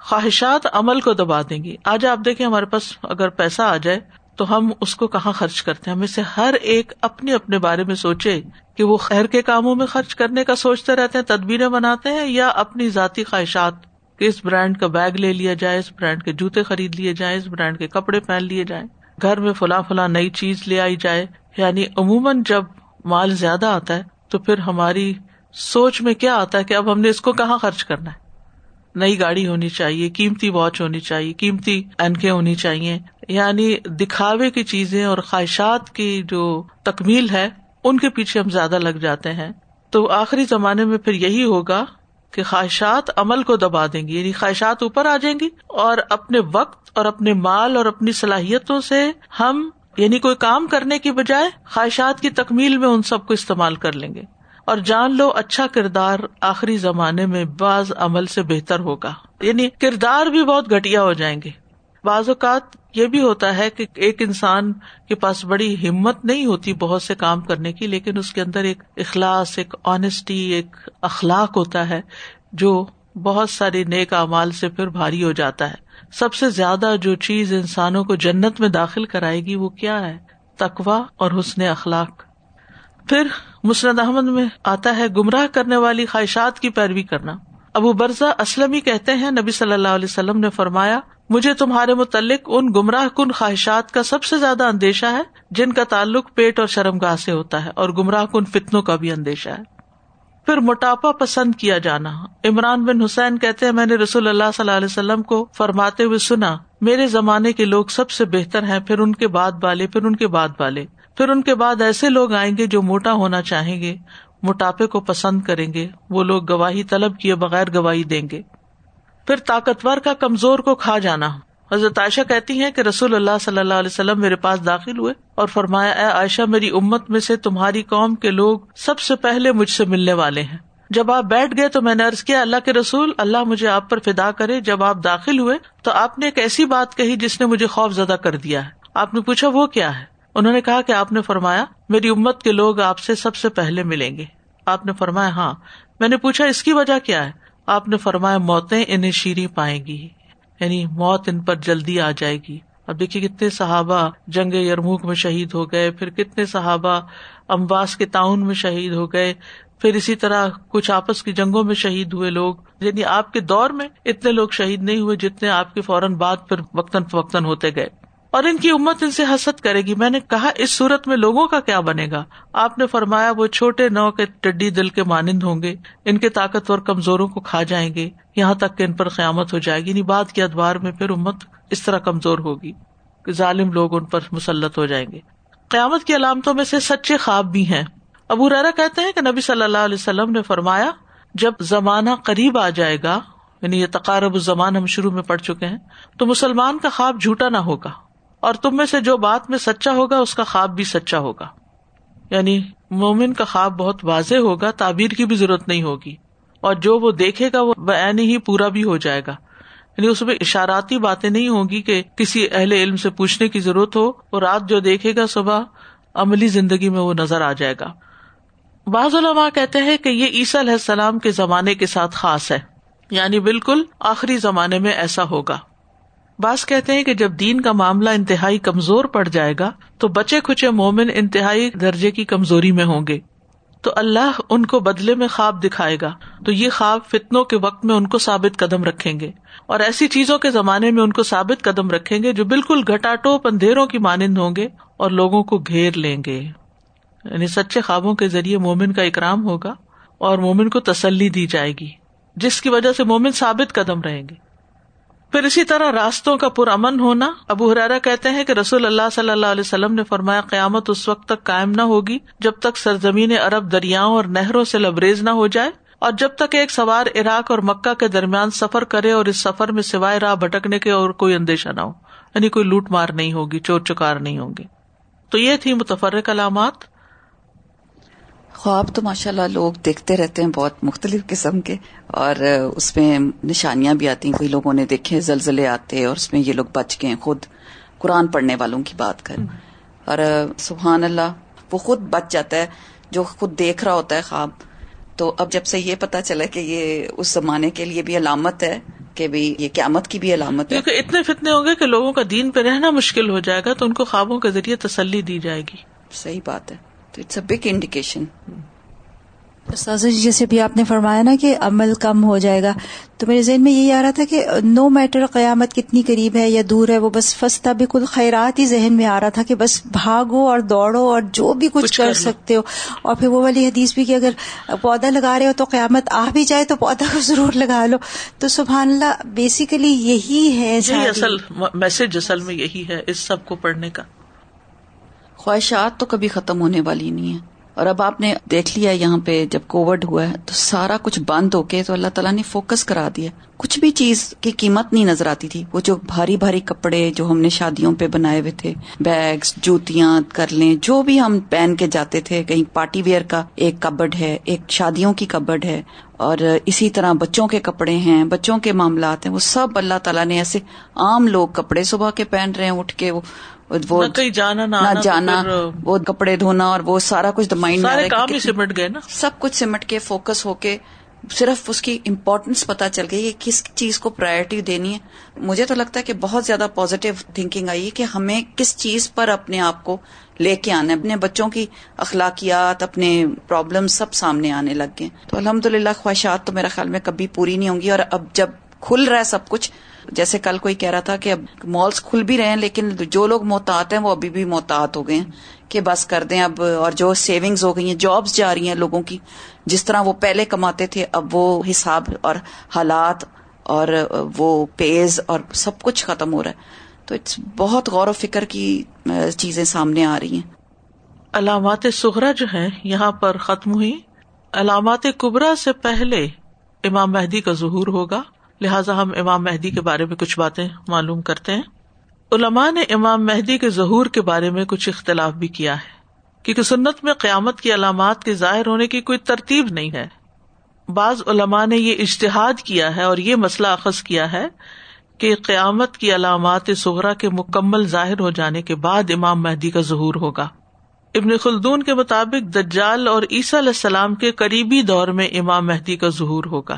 خواہشات عمل کو دبا دیں گی آج آپ دیکھیں ہمارے پاس اگر پیسہ آ جائے تو ہم اس کو کہاں خرچ کرتے ہیں؟ ہمیں سے ہر ایک اپنے اپنے بارے میں سوچے کہ وہ خیر کے کاموں میں خرچ کرنے کا سوچتے رہتے ہیں، تدبیریں بناتے ہیں یا اپنی ذاتی خواہشات کہ اس برانڈ کا بیگ لے لیا جائے، اس برانڈ کے جوتے خرید لیے جائیں، اس برانڈ کے کپڑے پہن لیے جائیں۔ گھر میں فلاں فلاں نئی چیز لے آئی جائے۔ یعنی عموماً جب مال زیادہ آتا ہے تو پھر ہماری سوچ میں کیا آتا ہے کہ اب ہم نے اس کو کہاں خرچ کرنا ہے؟ نئی گاڑی ہونی چاہیے، قیمتی واچ ہونی چاہیے، قیمتی اینکیں ہونی چاہیے۔ یعنی دکھاوے کی چیزیں اور خواہشات کی جو تکمیل ہے، ان کے پیچھے ہم زیادہ لگ جاتے ہیں۔ تو آخری زمانے میں پھر یہی ہوگا کہ خواہشات عمل کو دبا دیں گی یعنی خواہشات اوپر آ جائیں گی اور اپنے وقت اور اپنے مال اور اپنی صلاحیتوں سے ہم یعنی کوئی کام کرنے کی بجائے خواہشات کی تکمیل میں ان سب کو استعمال کر لیں گے۔ اور جان لو اچھا کردار آخری زمانے میں بعض عمل سے بہتر ہوگا۔ یعنی کردار بھی بہت گٹیا ہو جائیں گے۔ بعض اوقات یہ بھی ہوتا ہے کہ ایک انسان کے پاس بڑی ہمت نہیں ہوتی بہت سے کام کرنے کی، لیکن اس کے اندر ایک اخلاص، ایک آنےسٹی ایک اخلاق ہوتا ہے جو بہت سارے نیک اعمال سے پھر بھاری ہو جاتا ہے۔ سب سے زیادہ جو چیز انسانوں کو جنت میں داخل کرائے گی وہ کیا ہے؟ تقوا اور حسن اخلاق۔ پھر مسرد احمد میں آتا ہے گمراہ کرنے والی خواہشات کی پیروی کرنا۔ ابو برزا اسلم کہتے ہیں، نبی صلی اللہ علیہ وسلم نے فرمایا، مجھے تمہارے متعلق ان گمراہ کن خواہشات کا سب سے زیادہ اندیشہ ہے، جن کا تعلق پیٹ اور شرم گاہ سے ہوتا ہے، اور گمراہ کن فتنوں کا بھی اندیشہ ہے۔ پھر موٹاپا پسند کیا جانا۔ عمران بن حسین کہتے ہیں، میں نے رسول اللہ صلی اللہ علیہ وسلم کو فرماتے ہوئے سنا، میرے زمانے کے لوگ سب سے بہتر ہیں، پھر ان کے بعد والے، پھر ان کے بعد والے۔ پھر ان کے بعد ایسے لوگ آئیں گے جو موٹا ہونا چاہیں گے، موٹاپے کو پسند کریں گے، وہ لوگ گواہی طلب کیے بغیر گواہی دیں گے۔ پھر طاقتور کا کمزور کو کھا جانا۔ حضرت عائشہ کہتی ہیں کہ رسول اللہ صلی اللہ علیہ وسلم میرے پاس داخل ہوئے اور فرمایا، اے عائشہ، میری امت میں سے تمہاری قوم کے لوگ سب سے پہلے مجھ سے ملنے والے ہیں۔ جب آپ بیٹھ گئے تو میں نے ارض کیا، اللہ کے رسول، اللہ مجھے آپ پر فدا کرے۔ جب آپ داخل ہوئے تو آپ نے ایک ایسی بات کہی جس نے مجھے خوف زدہ کر دیا ہے۔ آپ نے پوچھا، وہ کیا ہے؟ انہوں نے کہا کہ آپ نے فرمایا، میری امت کے لوگ آپ سے سب سے پہلے ملیں گے۔ آپ نے فرمایا ہاں میں نے پوچھا، اس کی وجہ کیا ہے؟ آپ نے فرمایا، موتیں انہیں شیریں پائیں گی۔ یعنی موت ان پر جلدی آ جائے گی۔ اب دیکھیے کتنے صحابہ جنگ یرموک میں شہید ہو گئے، پھر کتنے صحابہ امباس کے تعاون میں شہید ہو گئے، پھر اسی طرح کچھ آپس کی جنگوں میں شہید ہوئے لوگ۔ یعنی آپ کے دور میں اتنے لوگ شہید نہیں ہوئے جتنے آپ کے فوراً بعد پھر وقتاً فوقتاً ہوتے گئے۔ اور ان کی امت ان سے حسد کرے گی۔ میں نے کہا، اس صورت میں لوگوں کا کیا بنے گا؟ آپ نے فرمایا، وہ چھوٹے نو کے ٹڈی دل کے مانند ہوں گے۔ ان کے طاقتور کمزوروں کو کھا جائیں گے۔ یہاں تک کہ ان پر قیامت ہو جائے گی۔ یعنی بعد کے ادوار میں پھر امت اس طرح کمزور ہوگی۔ کہ ظالم لوگ ان پر مسلط ہو جائیں گے۔ قیامت کی علامتوں میں سے سچے خواب بھی ہیں۔ ابو ریرا کہتے ہیں کہ نبی صلی اللہ علیہ وسلم نے فرمایا، جب زمانہ قریب آ جائے گا یعنی یہ تقارب الزمان ہم شروع میں پڑ چکے ہیں، تو مسلمان کا خواب جھوٹا نہ ہوگا۔ اور تم میں سے جو بات میں سچا ہوگا، اس کا خواب بھی سچا ہوگا۔ یعنی مومن کا خواب بہت واضح ہوگا، تعبیر کی بھی ضرورت نہیں ہوگی۔ اور جو وہ دیکھے گا، وہ بین ہی پورا بھی ہو جائے گا۔ یعنی اس میں اشاراتی باتیں نہیں ہوگی کہ کسی اہل علم سے پوچھنے کی ضرورت ہو وہ رات جو دیکھے گا صبح، عملی زندگی میں وہ نظر آ جائے گا۔ بعض علماء کہتے ہیں کہ یہ عیسی علیہ السلام کے زمانے کے ساتھ خاص ہے۔ یعنی بالکل آخری زمانے میں ایسا ہوگا۔ بعض کہتے ہیں کہ جب دین کا معاملہ انتہائی کمزور پڑ جائے گا تو بچے کچے مومن انتہائی درجے کی کمزوری میں ہوں گے۔ تو اللہ ان کو بدلے میں خواب دکھائے گا۔ تو یہ خواب فتنوں کے وقت میں ان کو ثابت قدم رکھیں گے۔ اور ایسی چیزوں کے زمانے میں ان کو ثابت قدم رکھیں گے جو بالکل گٹاٹو اندھیروں کی مانند ہوں گے اور لوگوں کو گھیر لیں گے۔ یعنی سچے خوابوں کے ذریعے مومن کا اکرام ہوگا اور مومن کو تسلی دی جائے گی، جس کی وجہ سے مومن ثابت قدم رہیں گے۔ پھر اسی طرح راستوں کا پر امن ہونا، ابو حرارا کہتے ہیں کہ رسول اللہ صلی اللہ علیہ وسلم نے فرمایا، قیامت اس وقت تک قائم نہ ہوگی جب تک سرزمین ارب دریاؤں اور نہروں سے لبریز نہ ہو جائے اور جب تک ایک سوار عراق اور مکہ کے درمیان سفر کرے اور اس سفر میں سوائے راہ بھٹکنے کے اور کوئی اندیشہ نہ ہو یعنی کوئی لوٹ مار نہیں ہوگی، چور چکار نہیں ہوگی تو یہ تھی متفرق علامات۔ خواب تو ماشاء اللہ لوگ دیکھتے رہتے ہیں بہت مختلف قسم کے اور اس میں نشانیاں بھی آتی ہیں۔ کوئی لوگوں نے دیکھے زلزلے آتے اور اس میں یہ لوگ بچ گئے خود قرآن پڑھنے والوں کی بات کریں اور سبحان اللہ وہ خود بچ جاتا ہے جو خود دیکھ رہا ہوتا ہے خواب۔ تو اب جب سے یہ پتا چلا کہ یہ اس زمانے کے لیے بھی علامت ہے کہ بھی یہ قیامت کی بھی علامت ہے۔ کیونکہ اتنے فتنے ہوں گے کہ لوگوں کا دین پہ رہنا مشکل ہو جائے گا تو ان کو خوابوں کے ذریعے تسلی دی جائے گی۔ صحیح بات ہے۔ تو اٹس اے بگ انڈیکیشن جی جیسے بھی آپ نے فرمایا نا کہ عمل کم ہو جائے گا تو میرے ذہن میں یہی آ رہا تھا کہ نو میٹر قیامت کتنی قریب ہے یا دور ہے وہ بس فستا بالکل خیرات ہی ذہن میں آ رہا تھا کہ بس بھاگو اور دوڑو اور جو بھی کچھ, کچھ کر, کر سکتے ہو۔ اور پھر وہ والی حدیث بھی کہ اگر پودا لگا رہے ہو تو قیامت آ بھی جائے تو پودا کو [LAUGHS] ضرور لگا لو۔ تو سبحان اللہ بیسیکلی یہی ہے اصل میسج اصل میں یہی ہے اس سب کو پڑھنے کا۔ خواہشات تو کبھی ختم ہونے والی نہیں ہے اور اب آپ نے دیکھ لیا یہاں پہ جب کووڈ ہوا ہے تو سارا کچھ بند ہو کے تو اللہ تعالیٰ نے فوکس کرا دیا۔ کچھ بھی چیز کی قیمت نہیں نظر آتی تھی۔ وہ جو بھاری بھاری کپڑے جو ہم نے شادیوں پہ بنائے ہوئے تھے بیگس جوتیاں، کر لیں، جو بھی ہم پہن کے جاتے تھے، کہیں پارٹی ویئر کا ایک کبڈ ہے، ایک شادیوں کی کبڈ ہے، اور اسی طرح بچوں کے کپڑے ہیں، بچوں کے معاملات ہیں، وہ سب اللہ تعالیٰ نے ایسے عام لوگ کپڑے صبح کے پہن رہے ہیں، اٹھ کے وہ وہ جانا نہ جانا وہ کپڑے دھونا اور وہ سارا کچھ مائنڈ کام ہی سمٹ گئے نا۔ سب کچھ سمٹ کے فوکس ہو کے صرف اس کی امپورٹینس پتا چل گئی کہ کس چیز کو پرائرٹی دینی ہے۔ مجھے تو لگتا ہے کہ بہت زیادہ پازیٹو تھنکنگ آئی ہے کہ ہمیں کس چیز پر اپنے آپ کو لے کے آنا ہے۔ اپنے بچوں کی اخلاقیات اپنے پرابلم سب سامنے آنے لگ گئے۔ تو الحمد للہ خواہشات تو میرا خیال میں کبھی پوری نہیں ہوں گی اور اب جب کھل رہا ہے سب کچھ جیسے کل کوئی کہہ رہا تھا کہ اب مالس کھل بھی رہے ہیں، لیکن جو لوگ محتاط ہیں وہ ابھی بھی محتاط ہو گئے ہیں کہ بس کر دیں اب، اور جو سیونگز ہو گئی ہیں جابس جا رہی ہیں لوگوں کی، جس طرح وہ پہلے کماتے تھے، اب وہ حساب اور حالات اور وہ پیز اور سب کچھ ختم ہو رہا ہے۔ تو اٹس بہت غور و فکر کی چیزیں سامنے آ رہی ہیں۔ علامات سغرا جو ہیں، یہاں پر ختم ہوئی۔ علامات کبرا سے پہلے امام مہدی کا ظہور ہوگا۔ لہٰذا ہم امام مہدی کے بارے میں کچھ باتیں معلوم کرتے ہیں۔ علماء نے امام مہدی کے ظہور کے بارے میں کچھ اختلاف بھی کیا ہے، کیونکہ سنت میں قیامت کی علامات کے ظاہر ہونے کی کوئی ترتیب نہیں ہے۔ بعض علماء نے یہ اشتہاد کیا ہے اور یہ مسئلہ اخذ کیا ہے کہ قیامت کی علامات سغرا کے مکمل ظاہر ہو جانے کے بعد امام مہدی کا ظہور ہوگا۔ ابن خلدون کے مطابق دجال اور عیسی علیہ السلام کے قریبی دور میں امام مہدی کا ظہور ہوگا۔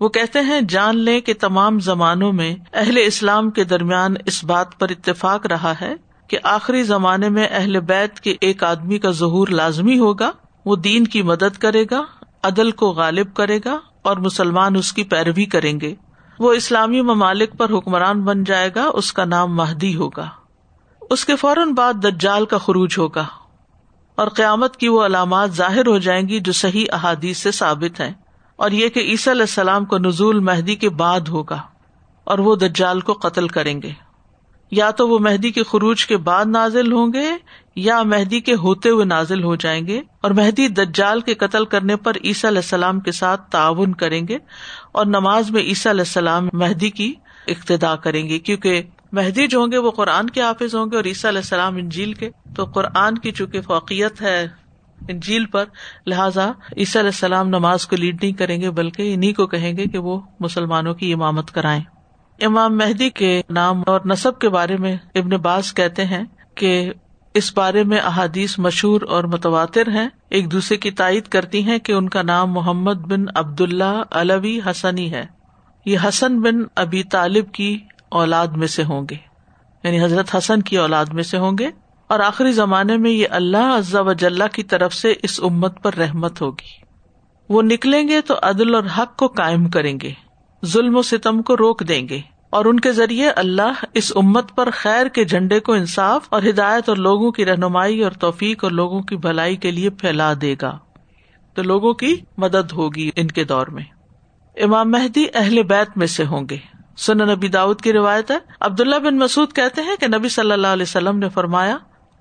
وہ کہتے ہیں، جان لیں کہ تمام زمانوں میں اہل اسلام کے درمیان اس بات پر اتفاق رہا ہے کہ آخری زمانے میں اہل بیت کے ایک آدمی کا ظہور لازمی ہوگا، وہ دین کی مدد کرے گا، عدل کو غالب کرے گا اور مسلمان اس کی پیروی کریں گے۔ وہ اسلامی ممالک پر حکمران بن جائے گا، اس کا نام مہدی ہوگا۔ اس کے فوراً بعد دجال کا خروج ہوگا اور قیامت کی وہ علامات ظاہر ہو جائیں گی جو صحیح احادیث سے ثابت ہیں۔ اور یہ کہ عیسی علیہ السلام کو نزول مہدی کے بعد ہوگا اور وہ دجال کو قتل کریں گے۔ یا تو وہ مہدی کے خروج کے بعد نازل ہوں گے یا مہدی کے ہوتے ہوئے نازل ہو جائیں گے اور مہدی دجال کے قتل کرنے پر عیسیٰ علیہ السلام کے ساتھ تعاون کریں گے اور نماز میں عیسیٰ علیہ السلام مہدی کی اقتدا کریں گے۔ کیونکہ مہدی جو ہوں گے وہ قرآن کے حافظ ہوں گے اور عیسیٰ علیہ السلام انجیل کے۔ تو قرآن کی چونکہ فوقیت ہے انجیل پر، لہٰذا عیسیٰ علیہ السلام نماز کو لیڈ نہیں کریں گے، بلکہ انہیں کو کہیں گے کہ وہ مسلمانوں کی امامت کرائیں۔ امام مہدی کے نام اور نصب کے بارے میں ابن باز کہتے ہیں کہ اس بارے میں احادیث مشہور اور متواتر ہیں۔ ایک دوسرے کی تائید کرتی ہیں کہ ان کا نام محمد بن عبد اللہ علوی حسنی ہے۔ یہ حسن بن ابی طالب کی اولاد میں سے ہوں گے۔ یعنی حضرت حسن کی اولاد میں سے ہوں گے۔ اور آخری زمانے میں یہ اللہ عزا وجاللہ کی طرف سے اس امت پر رحمت ہوگی۔ وہ نکلیں گے تو عدل اور حق کو قائم کریں گے، ظلم و ستم کو روک دیں گے اور ان کے ذریعے اللہ اس امت پر خیر کے جھنڈے کو انصاف اور ہدایت اور لوگوں کی رہنمائی اور توفیق اور لوگوں کی بھلائی کے لیے پھیلا دے گا۔ تو لوگوں کی مدد ہوگی ان کے دور میں۔ امام مہدی اہل بیت میں سے ہوں گے۔ سن نبی داؤد کی روایت ہے۔ عبداللہ بن مسعد کہتے ہیں کہ نبی صلی اللہ علیہ وسلم نے فرمایا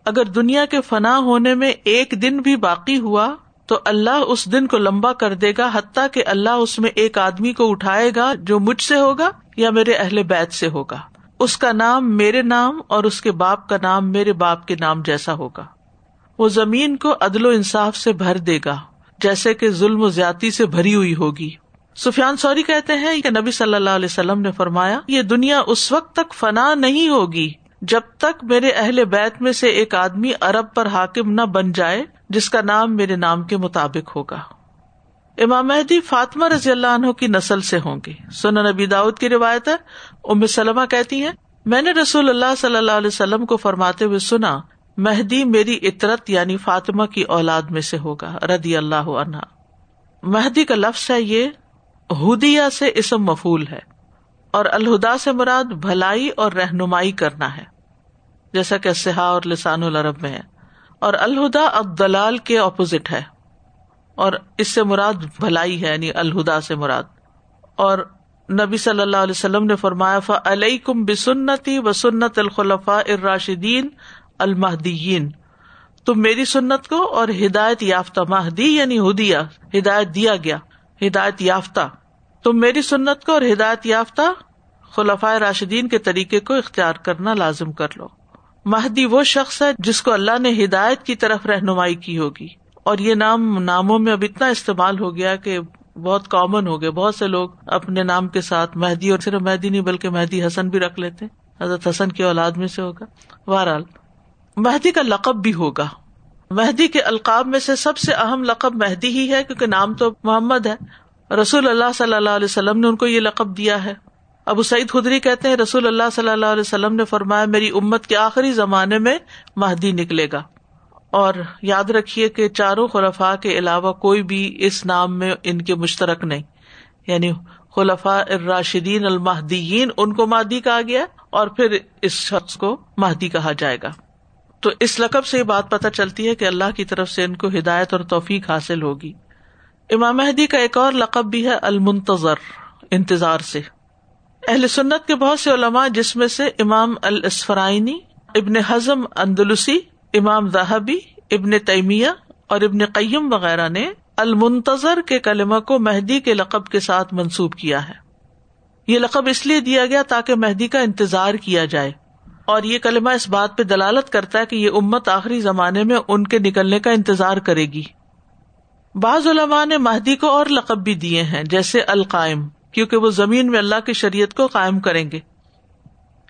اگر دنیا کے فنا ہونے میں ایک دن بھی باقی ہوا، تو اللہ اس دن کو لمبا کر دے گا، حتیٰ کہ اللہ اس میں ایک آدمی کو اٹھائے گا جو مجھ سے ہوگا یا میرے اہل بیت سے ہوگا۔ اس کا نام میرے نام اور اس کے باپ کا نام میرے باپ کے نام جیسا ہوگا۔ وہ زمین کو عدل و انصاف سے بھر دے گا، جیسے کہ ظلم و زیادتی سے بھری ہوئی ہوگی۔ سفیان سوری کہتے ہیں کہ نبی صلی اللہ علیہ وسلم نے فرمایا، یہ دنیا اس وقت تک فنا نہیں ہوگی جب تک میرے اہل بیت میں سے ایک آدمی ارب پر حاکم نہ بن جائے، جس کا نام میرے نام کے مطابق ہوگا۔ امام مہدی فاطمہ رضی اللہ عنہ کی نسل سے ہوں گے۔ سن نبی داؤد کی روایت ہے۔ ام سلمہ کہتی ہیں، میں نے رسول اللہ صلی اللہ علیہ وسلم کو فرماتے ہوئے سنا، مہدی میری اطرت یعنی فاطمہ کی اولاد میں سے ہوگا ردی اللہ عنہ۔ مہدی کا لفظ ہے یہ ہدیہ سے اسم مفول ہے۔ اور الہدا سے مراد بھلائی اور رہنمائی کرنا ہے، جیسا کہ سہا اور لسان العرب میں ہے۔ اور الہدا اب دلال کے اپوزٹ ہے۔ اور اس سے مراد بھلائی ہے یعنی الہدا سے مراد۔ اور نبی صلی اللہ علیہ وسلم نے فرمایا فا علیہ کم بسنتی و سنت الخلفاء ارراشدین المحدین تم میری سنت کو اور ہدایت یافتہ مہدی یعنی ہدیہ، ہدایت دیا گیا، ہدایت یافتہ۔ تم میری سنت کو اور ہدایت یافتہ خلفۂ راشدین کے طریقے کو اختیار کرنا لازم کر لو۔ مہدی وہ شخص ہے جس کو اللہ نے ہدایت کی طرف رہنمائی کی ہوگی۔ اور یہ نام ناموں میں اب اتنا استعمال ہو گیا کہ بہت کامن ہو گیا بہت سے لوگ اپنے نام کے ساتھ مہدی اور صرف مہدی نہیں بلکہ مہدی حسن بھی رکھ لیتے حضرت حسن کی اولاد میں سے ہوگا۔ بہرحال، مہدی کا لقب بھی ہوگا۔ مہدی کے القاب میں سے سب سے اہم لقب مہدی ہی ہے کیونکہ نام تو محمد ہے۔ رسول اللہ صلی اللہ علیہ وسلم نے ان کو یہ لقب دیا ہے۔ ابو سعید خدری کہتے ہیں، رسول اللہ صلی اللہ علیہ وسلم نے فرمایا، میری امت کے آخری زمانے میں مہدی نکلے گا۔ اور یاد رکھیے کہ چاروں خلفاء کے علاوہ کوئی بھی اس نام میں ان کے مشترک نہیں۔ یعنی خلفاء الراشدین المحدین ان کو مہدی کہا گیا اور پھر اس شخص کو مہدی کہا جائے گا۔ تو اس لقب سے یہ بات پتہ چلتی ہے کہ اللہ کی طرف سے ان کو ہدایت اور توفیق حاصل ہوگی۔ امام مہدی کا ایک اور لقب بھی ہے المنتظر، انتظار سے۔ اہل سنت کے بہت سے علماء، جس میں سے امام الاسفرائنی، ابن حزم اندلسی، امام ذہبی، ابن تیمیہ اور ابن قیم وغیرہ نے المنتظر کے کلمہ کو مہدی کے لقب کے ساتھ منسوب کیا ہے۔ یہ لقب اس لیے دیا گیا تاکہ مہدی کا انتظار کیا جائے۔ اور یہ کلمہ اس بات پہ دلالت کرتا ہے کہ یہ امت آخری زمانے میں ان کے نکلنے کا انتظار کرے گی۔ بعض علماء نے مہدی کو اور لقب بھی دیے ہیں، جیسے القائم، کیونکہ وہ زمین میں اللہ کی شریعت کو قائم کریں گے۔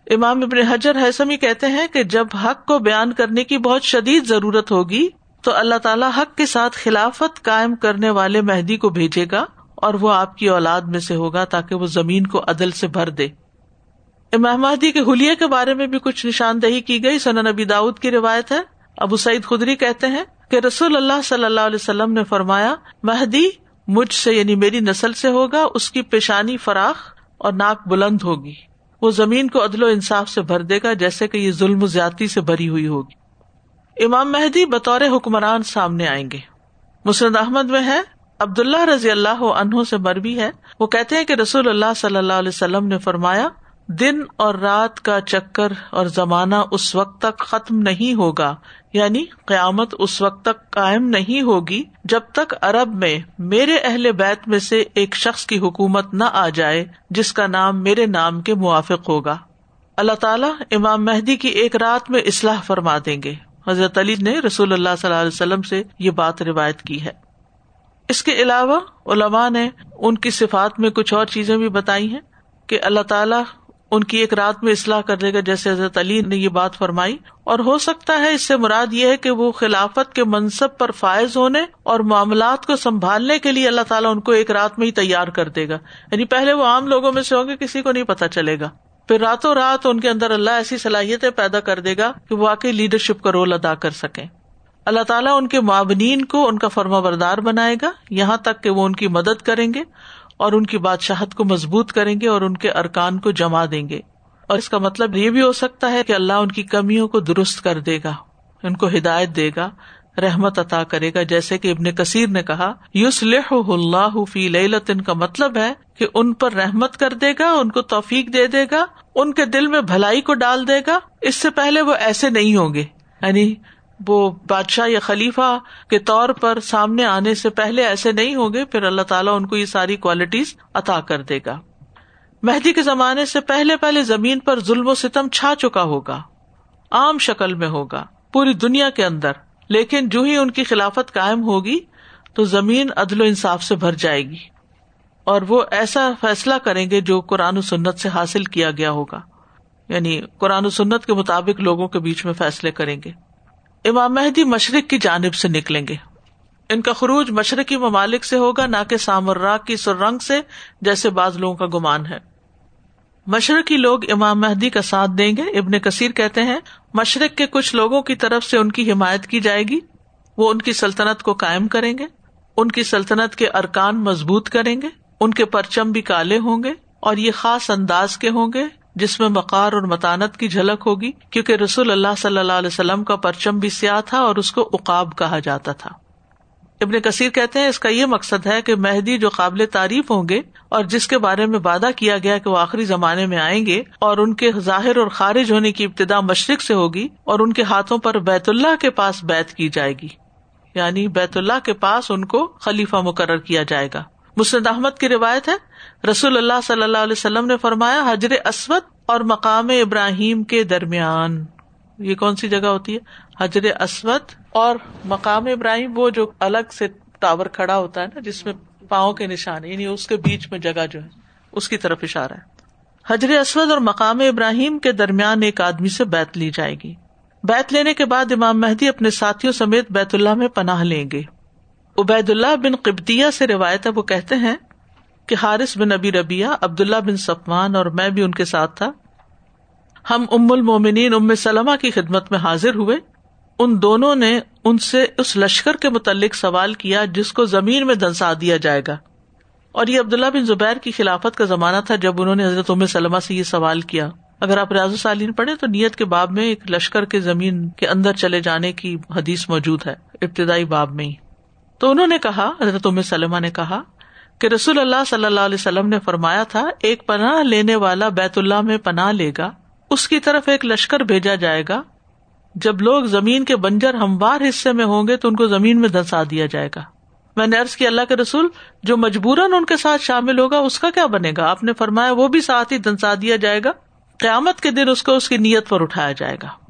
امام ابن حجر حسمی کہتے ہیں کہ جب حق کو بیان کرنے کی بہت شدید ضرورت ہوگی، تو اللہ تعالیٰ حق کے ساتھ خلافت قائم کرنے والے مہدی کو بھیجے گا اور وہ آپ کی اولاد میں سے ہوگا تاکہ وہ زمین کو عدل سے بھر دے۔ امام مہدی کے حلیے کے بارے میں بھی کچھ نشاندہی کی گئی سنا نبی داؤد کی روایت ہے۔ ابو سعید خدری کہتے ہیں کہ رسول اللہ صلی اللہ علیہ وسلم نے فرمایا، مہدی مجھ سے یعنی میری نسل سے ہوگا، اس کی پیشانی فراخ اور ناک بلند ہوگی۔ وہ زمین کو عدل و انصاف سے بھر دے گا، جیسے کہ یہ ظلم و زیادتی سے بھری ہوئی ہوگی۔ امام مہدی بطور حکمران سامنے آئیں گے۔ مسرد احمد میں ہے عبد اللہ رضی اللہ عنہ سے مربی ہے۔ وہ کہتے ہیں کہ رسول اللہ صلی اللہ علیہ وسلم نے فرمایا دن اور رات کا چکر اور زمانہ اس وقت تک ختم نہیں ہوگا یعنی قیامت اس وقت تک قائم نہیں ہوگی جب تک ارب میں میرے اہل بیت میں سے ایک شخص کی حکومت نہ آ جائے جس کا نام میرے نام کے موافق ہوگا۔ اللہ تعالیٰ امام مہدی کی ایک رات میں اصلاح فرما دیں گے۔ حضرت علی نے رسول اللہ صلی اللہ علیہ وسلم سے یہ بات روایت کی ہے۔ اس کے علاوہ علماء نے ان کی صفات میں کچھ اور چیزیں بھی بتائی ہیں کہ اللہ تعالیٰ ان کی ایک رات میں اصلاح کر دے گا، جیسے حضرت علی نے یہ بات فرمائی۔ اور ہو سکتا ہے اس سے مراد یہ ہے کہ وہ خلافت کے منصب پر فائز ہونے اور معاملات کو سنبھالنے کے لیے اللہ تعالیٰ ان کو ایک رات میں ہی تیار کر دے گا۔ یعنی پہلے وہ عام لوگوں میں سے ہوں گے، کسی کو نہیں پتا چلے گا۔ پھر راتوں رات ان کے اندر اللہ ایسی صلاحیتیں پیدا کر دے گا کہ وہ واقعی لیڈرشپ کا رول ادا کر سکیں۔ اللہ تعالیٰ ان کے معاونین کو ان کا فرما بردار بنائے گا۔ یہاں تک کہ وہ ان کی مدد کریں گے۔ اور ان کی بادشاہت کو مضبوط کریں گے اور ان کے ارکان کو جما دیں گے۔ اور اس کا مطلب یہ بھی ہو سکتا ہے کہ اللہ ان کی کمیوں کو درست کر دے گا، ان کو ہدایت دے گا، رحمت عطا کرے گا۔ جیسے کہ ابن کثیر نے کہا یوس اللہ فی لطن کا مطلب ہے کہ ان پر رحمت کر دے گا، ان کو توفیق دے دے گا، ان کے دل میں بھلائی کو ڈال دے گا۔ اس سے پہلے وہ ایسے نہیں ہوں گے۔ یعنی وہ بادشاہ یا خلیفہ کے طور پر سامنے آنے سے پہلے ایسے نہیں ہوں گے، پھر اللہ تعالیٰ ان کو یہ ساری کوالٹیز عطا کر دے گا۔ مہدی کے زمانے سے پہلے پہلے زمین پر ظلم و ستم چھا چکا ہوگا۔ عام شکل میں ہوگا، پوری دنیا کے اندر۔ لیکن جو ہی ان کی خلافت قائم ہوگی، تو زمین عدل و انصاف سے بھر جائے گی۔ اور وہ ایسا فیصلہ کریں گے جو قرآن و سنت سے حاصل کیا گیا ہوگا۔ یعنی قرآن و سنت کے مطابق لوگوں کے بیچ میں فیصلے کریں گے۔ امام مہدی مشرق کی جانب سے نکلیں گے۔ ان کا خروج مشرقی ممالک سے ہوگا، نہ کہ سامر کی سرنگ سے، جیسے بعض لوگوں کا گمان ہے۔ مشرقی لوگ امام مہدی کا ساتھ دیں گے۔ ابن کثیر کہتے ہیں، مشرق کے کچھ لوگوں کی طرف سے ان کی حمایت کی جائے گی۔ وہ ان کی سلطنت کو قائم کریں گے۔ ان کی سلطنت کے ارکان مضبوط کریں گے۔ ان کے پرچم بھی کالے ہوں گے اور یہ خاص انداز کے ہوں گے۔ جس میں مکار اور متانت کی جھلک ہوگی، کیونکہ رسول اللہ صلی اللہ علیہ وسلم کا پرچم بھی سیاہ تھا اور اس کو اقاب کہا جاتا تھا۔ ابن کثیر کہتے ہیں اس کا یہ مقصد ہے کہ مہدی جو قابل تعریف ہوں گے اور جس کے بارے میں وعدہ کیا گیا کہ وہ آخری زمانے میں آئیں گے اور ان کے ظاہر اور خارج ہونے کی ابتدا مشرق سے ہوگی اور ان کے ہاتھوں پر بیت اللہ کے پاس بیت کی جائے گی۔ یعنی بیت اللہ کے پاس ان کو خلیفہ مقرر کیا جائے گا۔ مسند احمد کی روایت ہے۔ رسول اللہ صلی اللہ علیہ وسلم نے فرمایا، حجر اسود اور مقام ابراہیم کے درمیان۔ یہ کون سی جگہ ہوتی ہے؟ حجر اسود اور مقام ابراہیم، وہ جو الگ سے ٹاور کھڑا ہوتا ہے نا، جس میں پاؤں کے نشان یعنی اس کے بیچ میں جگہ جو ہے، اس کی طرف اشارہ ہے۔ حجر اسود اور مقام ابراہیم کے درمیان ایک آدمی سے بیت لی جائے گی۔ بیت لینے کے بعد امام مہدی اپنے ساتھیوں سمیت بیت اللہ میں پناہ لیں گے۔ عبید اللہ بن قبطیہ سے روایت ہے، وہ کہتے ہیں کہ حارث بن ابی ربیہ عبد اللہ بن سفمان اور میں بھی ان کے ساتھ تھا۔ ہم ام المومنین، ام سلمہ کی خدمت میں حاضر ہوئے۔ ان دونوں نے ان سے اس لشکر کے متعلق سوال کیا جس کو زمین میں دنسا دیا جائے گا۔ اور یہ عبداللہ بن زبیر کی خلافت کا زمانہ تھا جب انہوں نے حضرت ام سلمہ سے یہ سوال کیا۔ اگر آپ ریاض سالین پڑھے تو نیت کے باب میں ایک لشکر کے زمین کے اندر چلے جانے کی حدیث موجود ہے، ابتدائی باب میں ہی۔ تو انہوں نے کہا، حضرت ام نے کہا کہ رسول اللہ صلی اللہ علیہ وسلم نے فرمایا تھا، ایک پناہ لینے والا بیت اللہ میں پناہ لے گا، اس کی طرف ایک لشکر بھیجا جائے گا۔ جب لوگ زمین کے بنجر ہموار حصے میں ہوں گے تو ان کو زمین میں دنسا دیا جائے گا۔ میں نے ارض کی اللہ کے رسول، جو مجبوراً ان کے ساتھ شامل ہوگا، اس کا کیا بنے گا؟ آپ نے فرمایا، وہ بھی ساتھ ہی دنسا دیا جائے گا۔ قیامت کے دن اس کو اس کی نیت پر اٹھایا جائے گا۔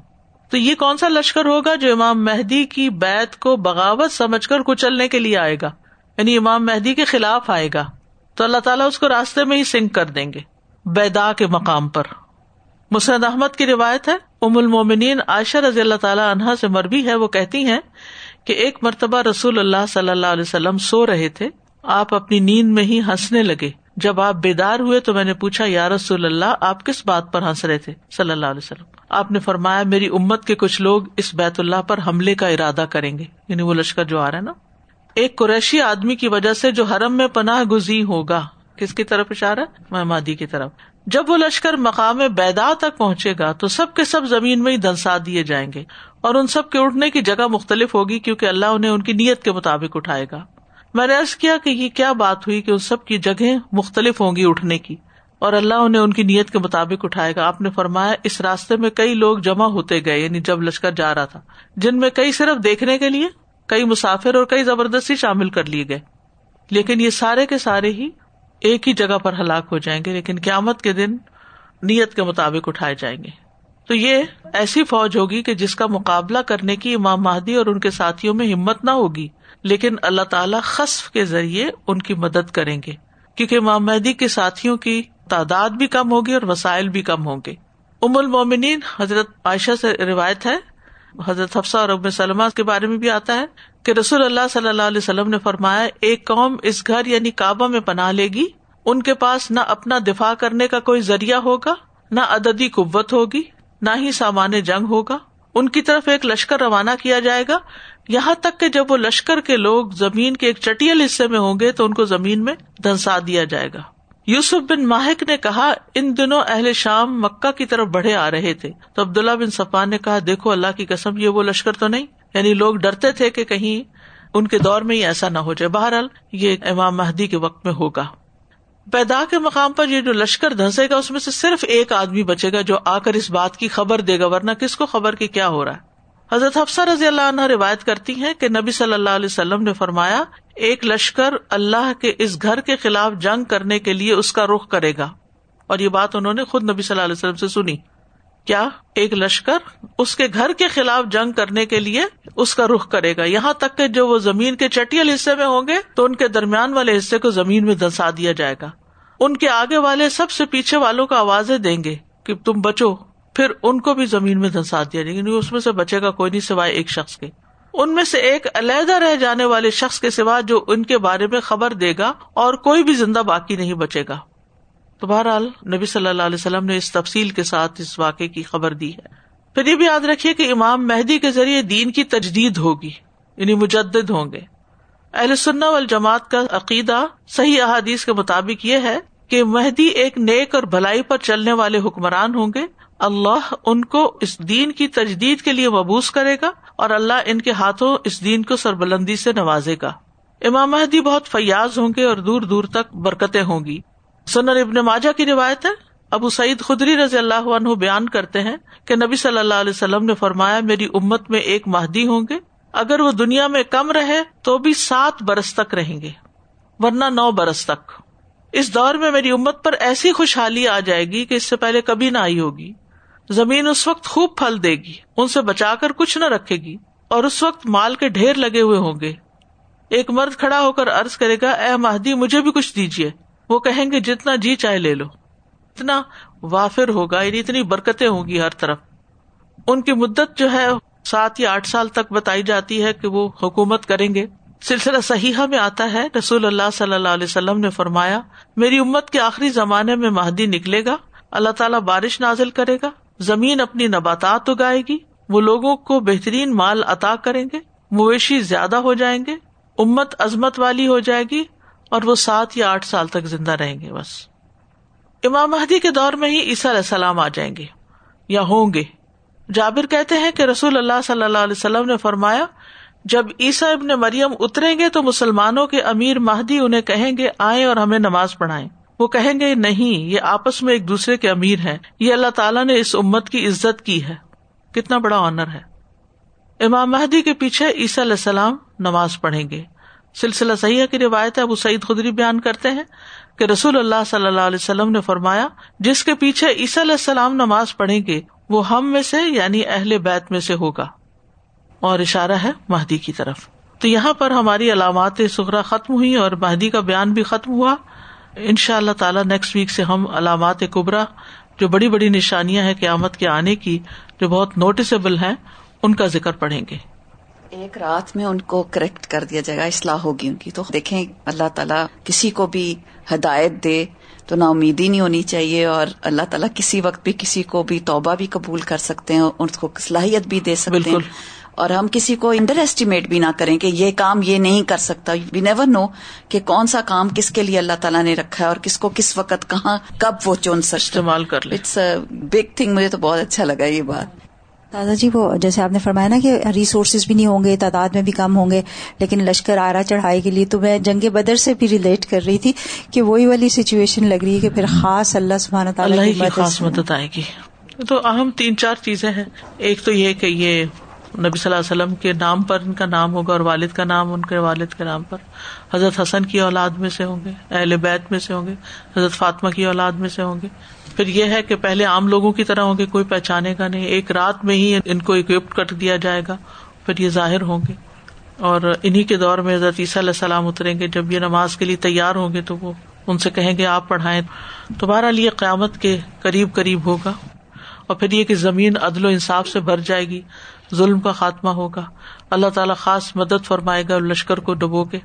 تو یہ کون سا لشکر ہوگا جو امام مہدی کی بیت کو بغاوت سمجھ کر کچلنے کے لیے آئے گا؟ یعنی امام مہدی کے خلاف آئے گا۔ تو اللہ تعالیٰ اس کو راستے میں ہی سنک کر دیں گے، بیدا کے مقام پر۔ مسرد احمد کی روایت ہے، ام المومنین عائشہ رضی اللہ تعالیٰ عنہا سے مربی ہے، وہ کہتی ہیں کہ ایک مرتبہ رسول اللہ صلی اللہ علیہ وسلم سو رہے تھے، آپ اپنی نیند میں ہی ہنسنے لگے۔ جب آپ بیدار ہوئے تو میں نے پوچھا، یا رسول اللہ، آپ کس بات پر ہنس رہے تھے؟ صلی اللہ علیہ وسلم۔ آپ نے فرمایا، میری امت کے کچھ لوگ اس بیت اللہ پر حملے کا ارادہ کریں گے۔ یعنی وہ لشکر جو آ رہا ہے نا۔ ایک قریشی آدمی کی وجہ سے جو حرم میں پناہ گزی ہوگا۔ کس کی طرف اشارہ؟ محمادی کی طرف۔ جب وہ لشکر مقام بیدا تک پہنچے گا تو سب کے سب زمین میں ہی دنسا دیے جائیں گے۔ اور ان سب کے اٹھنے کی جگہ مختلف ہوگی کیونکہ اللہ انہیں ان کی نیت کے مطابق اٹھائے گا۔ میں نے ارض کیا کہ یہ کیا بات ہوئی کہ ان سب کی جگہ مختلف ہوں گی اٹھنے کی اور اللہ انہیں ان کی نیت کے مطابق اٹھائے گا۔ آپ نے فرمایا، اس راستے میں کئی لوگ جمع ہوتے گئے یعنی جب لشکر جا رہا تھا، جن میں کئی صرف دیکھنے کے لیے، کئی مسافر اور کئی زبردستی شامل کر لیے گئے۔ لیکن یہ سارے کے سارے ہی ایک ہی جگہ پر ہلاک ہو جائیں گے، لیکن قیامت کے دن نیت کے مطابق اٹھائے جائیں گے۔ تو یہ ایسی فوج ہوگی کہ جس کا مقابلہ کرنے کی امام مہدی اور ان کے ساتھیوں میں ہمت نہ ہوگی۔ لیکن اللہ تعالیٰ خصف کے ذریعے ان کی مدد کریں گے، کیونکہ امام مہدی کے ساتھیوں کی تعداد بھی کم ہوگی اور وسائل بھی کم ہوں گے۔ ام المومنین، حضرت عائشہ سے روایت ہے، حضرت حفصہ اور اب سلمہ کے بارے میں بھی آتا ہے کہ رسول اللہ صلی اللہ علیہ وسلم نے فرمایا، ایک قوم اس گھر یعنی کعبہ میں پناہ لے گی، ان کے پاس نہ اپنا دفاع کرنے کا کوئی ذریعہ ہوگا، نہ عددی قوت ہوگی، نہ ہی سامان جنگ ہوگا۔ ان کی طرف ایک لشکر روانہ کیا جائے گا یہاں تک کہ جب وہ لشکر کے لوگ زمین کے ایک چٹیل حصے میں ہوں گے تو ان کو زمین میں دھنسا دیا جائے گا۔ یوسف بن ماہک نے کہا، ان دنوں اہل شام مکہ کی طرف بڑھے آ رہے تھے۔ تو عبداللہ بن سفان نے کہا، دیکھو اللہ کی قسم، یہ وہ لشکر تو نہیں۔ یعنی لوگ ڈرتے تھے کہ کہیں ان کے دور میں ہی ایسا نہ ہو جائے۔ بہرحال، یہ امام مہدی کے وقت میں ہوگا۔ پیدا کے مقام پر یہ جو لشکر دھنسے گا، اس میں سے صرف ایک آدمی بچے گا جو آ کر اس بات کی خبر دے گا، ورنہ کس کو خبر کی کیا ہو رہا ہے؟ حضرت حفصہ رضی اللہ عنہ روایت کرتی ہیں کہ نبی صلی اللہ علیہ وسلم نے فرمایا، ایک لشکر اللہ کے اس گھر کے خلاف جنگ کرنے کے لیے اس کا رخ کرے گا۔ اور یہ بات انہوں نے خود نبی صلی اللہ علیہ وسلم سے سنی۔ کیا ایک لشکر اس کے گھر کے خلاف جنگ کرنے کے لیے اس کا رخ کرے گا؟ یہاں تک کہ جو وہ زمین کے چٹیل حصے میں ہوں گے، تو ان کے درمیان والے حصے کو زمین میں دنسا دیا جائے گا۔ ان کے آگے والے سب سے پیچھے والوں کو آوازیں دیں گے کہ تم بچو۔ پھر ان کو بھی زمین میں دھنسا دیا جائے گا۔ یعنی اس میں سے بچے گا کوئی نہیں سوائے ایک شخص کے۔ ان میں سے ایک علیحدہ رہ جانے والے شخص کے سوا جو ان کے بارے میں خبر دے گا اور کوئی بھی زندہ باقی نہیں بچے گا۔ تو بہرحال نبی صلی اللہ علیہ وسلم نے اس تفصیل کے ساتھ اس واقعے کی خبر دی ہے۔ پھر یہ بھی یاد رکھیے کہ امام مہدی کے ذریعے دین کی تجدید ہوگی یعنی مجدد ہوں گے۔ اہل سننا وال جماعت کا عقیدہ صحیح احادیث کے مطابق یہ ہے کہ مہدی ایک نیک اور بھلائی پر چلنے والے حکمران ہوں گے۔ اللہ ان کو اس دین کی تجدید کے لیے مبوس کرے گا اور اللہ ان کے ہاتھوں اس دین کو سربلندی سے نوازے گا۔ امام مہدی بہت فیاض ہوں گے اور دور دور تک برکتیں ہوں گی۔ سنر ابن ماجا کی روایت ہے۔ ابو سعید خدری رضی اللہ عنہ بیان کرتے ہیں کہ نبی صلی اللہ علیہ وسلم نے فرمایا، میری امت میں ایک مہدی ہوں گے۔ اگر وہ دنیا میں کم رہے تو بھی سات برس تک رہیں گے، ورنہ نو برس تک۔ اس دور میں میری امت پر ایسی خوشحالی آ جائے گی کہ اس سے پہلے کبھی نہ آئی ہوگی۔ زمین اس وقت خوب پھل دے گی، ان سے بچا کر کچھ نہ رکھے گی، اور اس وقت مال کے ڈھیر لگے ہوئے ہوں گے۔ ایک مرد کھڑا ہو کر ارض کرے گا، اے مہدی، مجھے بھی کچھ دیجیے وہ کہیں گے، جتنا جی چاہے لے لو۔ اتنا وافر ہوگا یعنی اتنی برکتیں ہوں گی ہر طرف۔ ان کی مدت جو ہے، سات یا آٹھ سال تک بتائی جاتی ہے کہ وہ حکومت کریں گے۔ سلسلہ صحیحہ میں آتا ہے، رسول اللہ صلی اللہ علیہ وسلم نے فرمایا، میری امت کے آخری زمانے میں مہدی نکلے گا، اللہ تعالیٰ بارش نازل کرے گا۔ زمین اپنی نباتات اگائے گی، وہ لوگوں کو بہترین مال عطا کریں گے، مویشی زیادہ ہو جائیں گے، امت عظمت والی ہو جائے گی اور وہ سات یا آٹھ سال تک زندہ رہیں گے بس۔ امام مہدی کے دور میں ہی عیسیٰ علیہ السلام آ جائیں گے یا ہوں گے۔ جابر کہتے ہیں کہ رسول اللہ صلی اللہ علیہ وسلم نے فرمایا، جب عیسیٰ ابن مریم اتریں گے تو مسلمانوں کے امیر مہدی انہیں کہیں گے آئے اور ہمیں نماز پڑھائیں۔ وہ کہیں گے، نہیں، یہ آپس میں ایک دوسرے کے امیر ہیں۔ یہ اللہ تعالیٰ نے اس امت کی عزت کی ہے۔ کتنا بڑا آنر ہے۔ امام مہدی کے پیچھے عیسیٰ علیہ السلام نماز پڑھیں گے۔ سلسلہ سیاح کی روایت ہے، ابو سعید خدری بیان کرتے ہیں کہ رسول اللہ صلی اللہ علیہ وسلم نے فرمایا، جس کے پیچھے عیسیٰ علیہ السلام نماز پڑھیں گے، وہ ہم میں سے یعنی اہل بیت میں سے ہوگا۔ اور اشارہ ہے مہدی کی طرف۔ تو یہاں پر ہماری علامات سخرا ختم ہوئی اور مہدی کا بیان بھی ختم ہوا۔ ان شاء اللہ تعالیٰ نیکسٹ ویک سے ہم علامات کبرا جو بڑی بڑی نشانیاں ہیں قیامت کے آنے کی جو بہت نوٹسبل ہیں ان کا ذکر پڑھیں گے۔ ایک رات میں ان کو کریکٹ کر دیا جائے گا اصلاح ہوگی ان کی۔ تو دیکھیں اللہ تعالیٰ کسی کو بھی ہدایت دے تو نا امیدی نہیں ہونی چاہیے اور اللہ تعالیٰ کسی وقت بھی کسی کو بھی توبہ بھی قبول کر سکتے ہیں اور اس کو صلاحیت بھی دے سکتے ہیں۔ اور ہم کسی کو انڈر ایسٹیمیٹ بھی نہ کریں کہ یہ کام یہ نہیں کر سکتا۔ وی نیور نو کہ کون سا کام کس کے لیے اللہ تعالیٰ نے رکھا ہے اور کس کو کس وقت کہاں کب وہ چون سکتا استعمال کر اٹس بگ تھنگ مجھے تو بہت اچھا لگا یہ بات۔ دادا جی وہ جیسے آپ نے فرمایا نا کہ ریسورسز بھی نہیں ہوں گے تعداد میں بھی کم ہوں گے لیکن لشکر آرا چڑھائی کے لیے تو میں جنگ بدر سے بھی ریلیٹ کر رہی تھی کہ وہی والی سچویشن لگ رہی ہے کہ پھر خاص اللہ سبحانہ تعالیٰ اللہ کی خاص مدد آئے گی۔ تو اہم تین چار چیزیں ہیں۔ ایک تو یہ کہ یہ نبی صلی اللہ علیہ وسلم کے نام پر ان کا نام ہوگا اور والد کا نام ان کے والد کے نام پر۔ حضرت حسن کی اولاد میں سے ہوں گے، اہل بیت میں سے ہوں گے، حضرت فاطمہ کی اولاد میں سے ہوں گے۔ پھر یہ ہے کہ پہلے عام لوگوں کی طرح ہوں گے، کوئی پہچانے کا نہیں۔ ایک رات میں ہی ان کو اکوپٹ کر دیا جائے گا، پھر یہ ظاہر ہوں گے۔ اور انہیں کے دور میں حضرت عیسیٰ علیہ السلام اتریں گے۔ جب یہ نماز کے لیے تیار ہوں گے تو وہ ان سے کہیں گے، آپ پڑھائیں۔ تو بہرحال یہ قیامت کے قریب قریب ہوگا۔ اور پھر یہ کہ زمین عدل و انصاف سے بھر جائے گی۔ ظلم کا خاتمہ ہوگا۔ اللہ تعالیٰ خاص مدد فرمائے گا لشکر کو ڈبو کے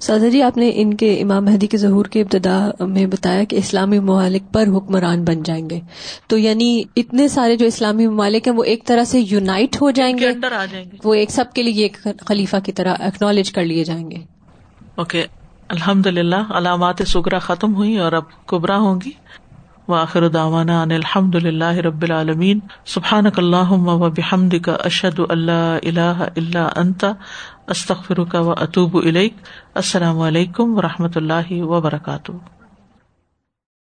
سادہ جی آپ نے ان کے امام مہدی کے ظہور کی ابتدا میں بتایا کہ اسلامی ممالک پر حکمران بن جائیں گے۔ تو یعنی اتنے سارے جو اسلامی ممالک ہیں وہ ایک طرح سے یونائٹ ہو جائیں گے؟ آ جائیں گے۔ وہ ایک سب کے لیے ایک خلیفہ کی طرح اکنالج کر لیے جائیں گے۔ اوکے الحمد للہ علامات سگرا ختم ہوئی اور اب کبرا ہوں گی۔ وآخر دعوانا ان الحمد للہ رب العالمین. سبحانک اللہم و بحمدک اشہد اللہ الہ الا انت. استغفرک و اتوب الیک. السلام علیکم و رحمۃ اللہ وبرکاتہ.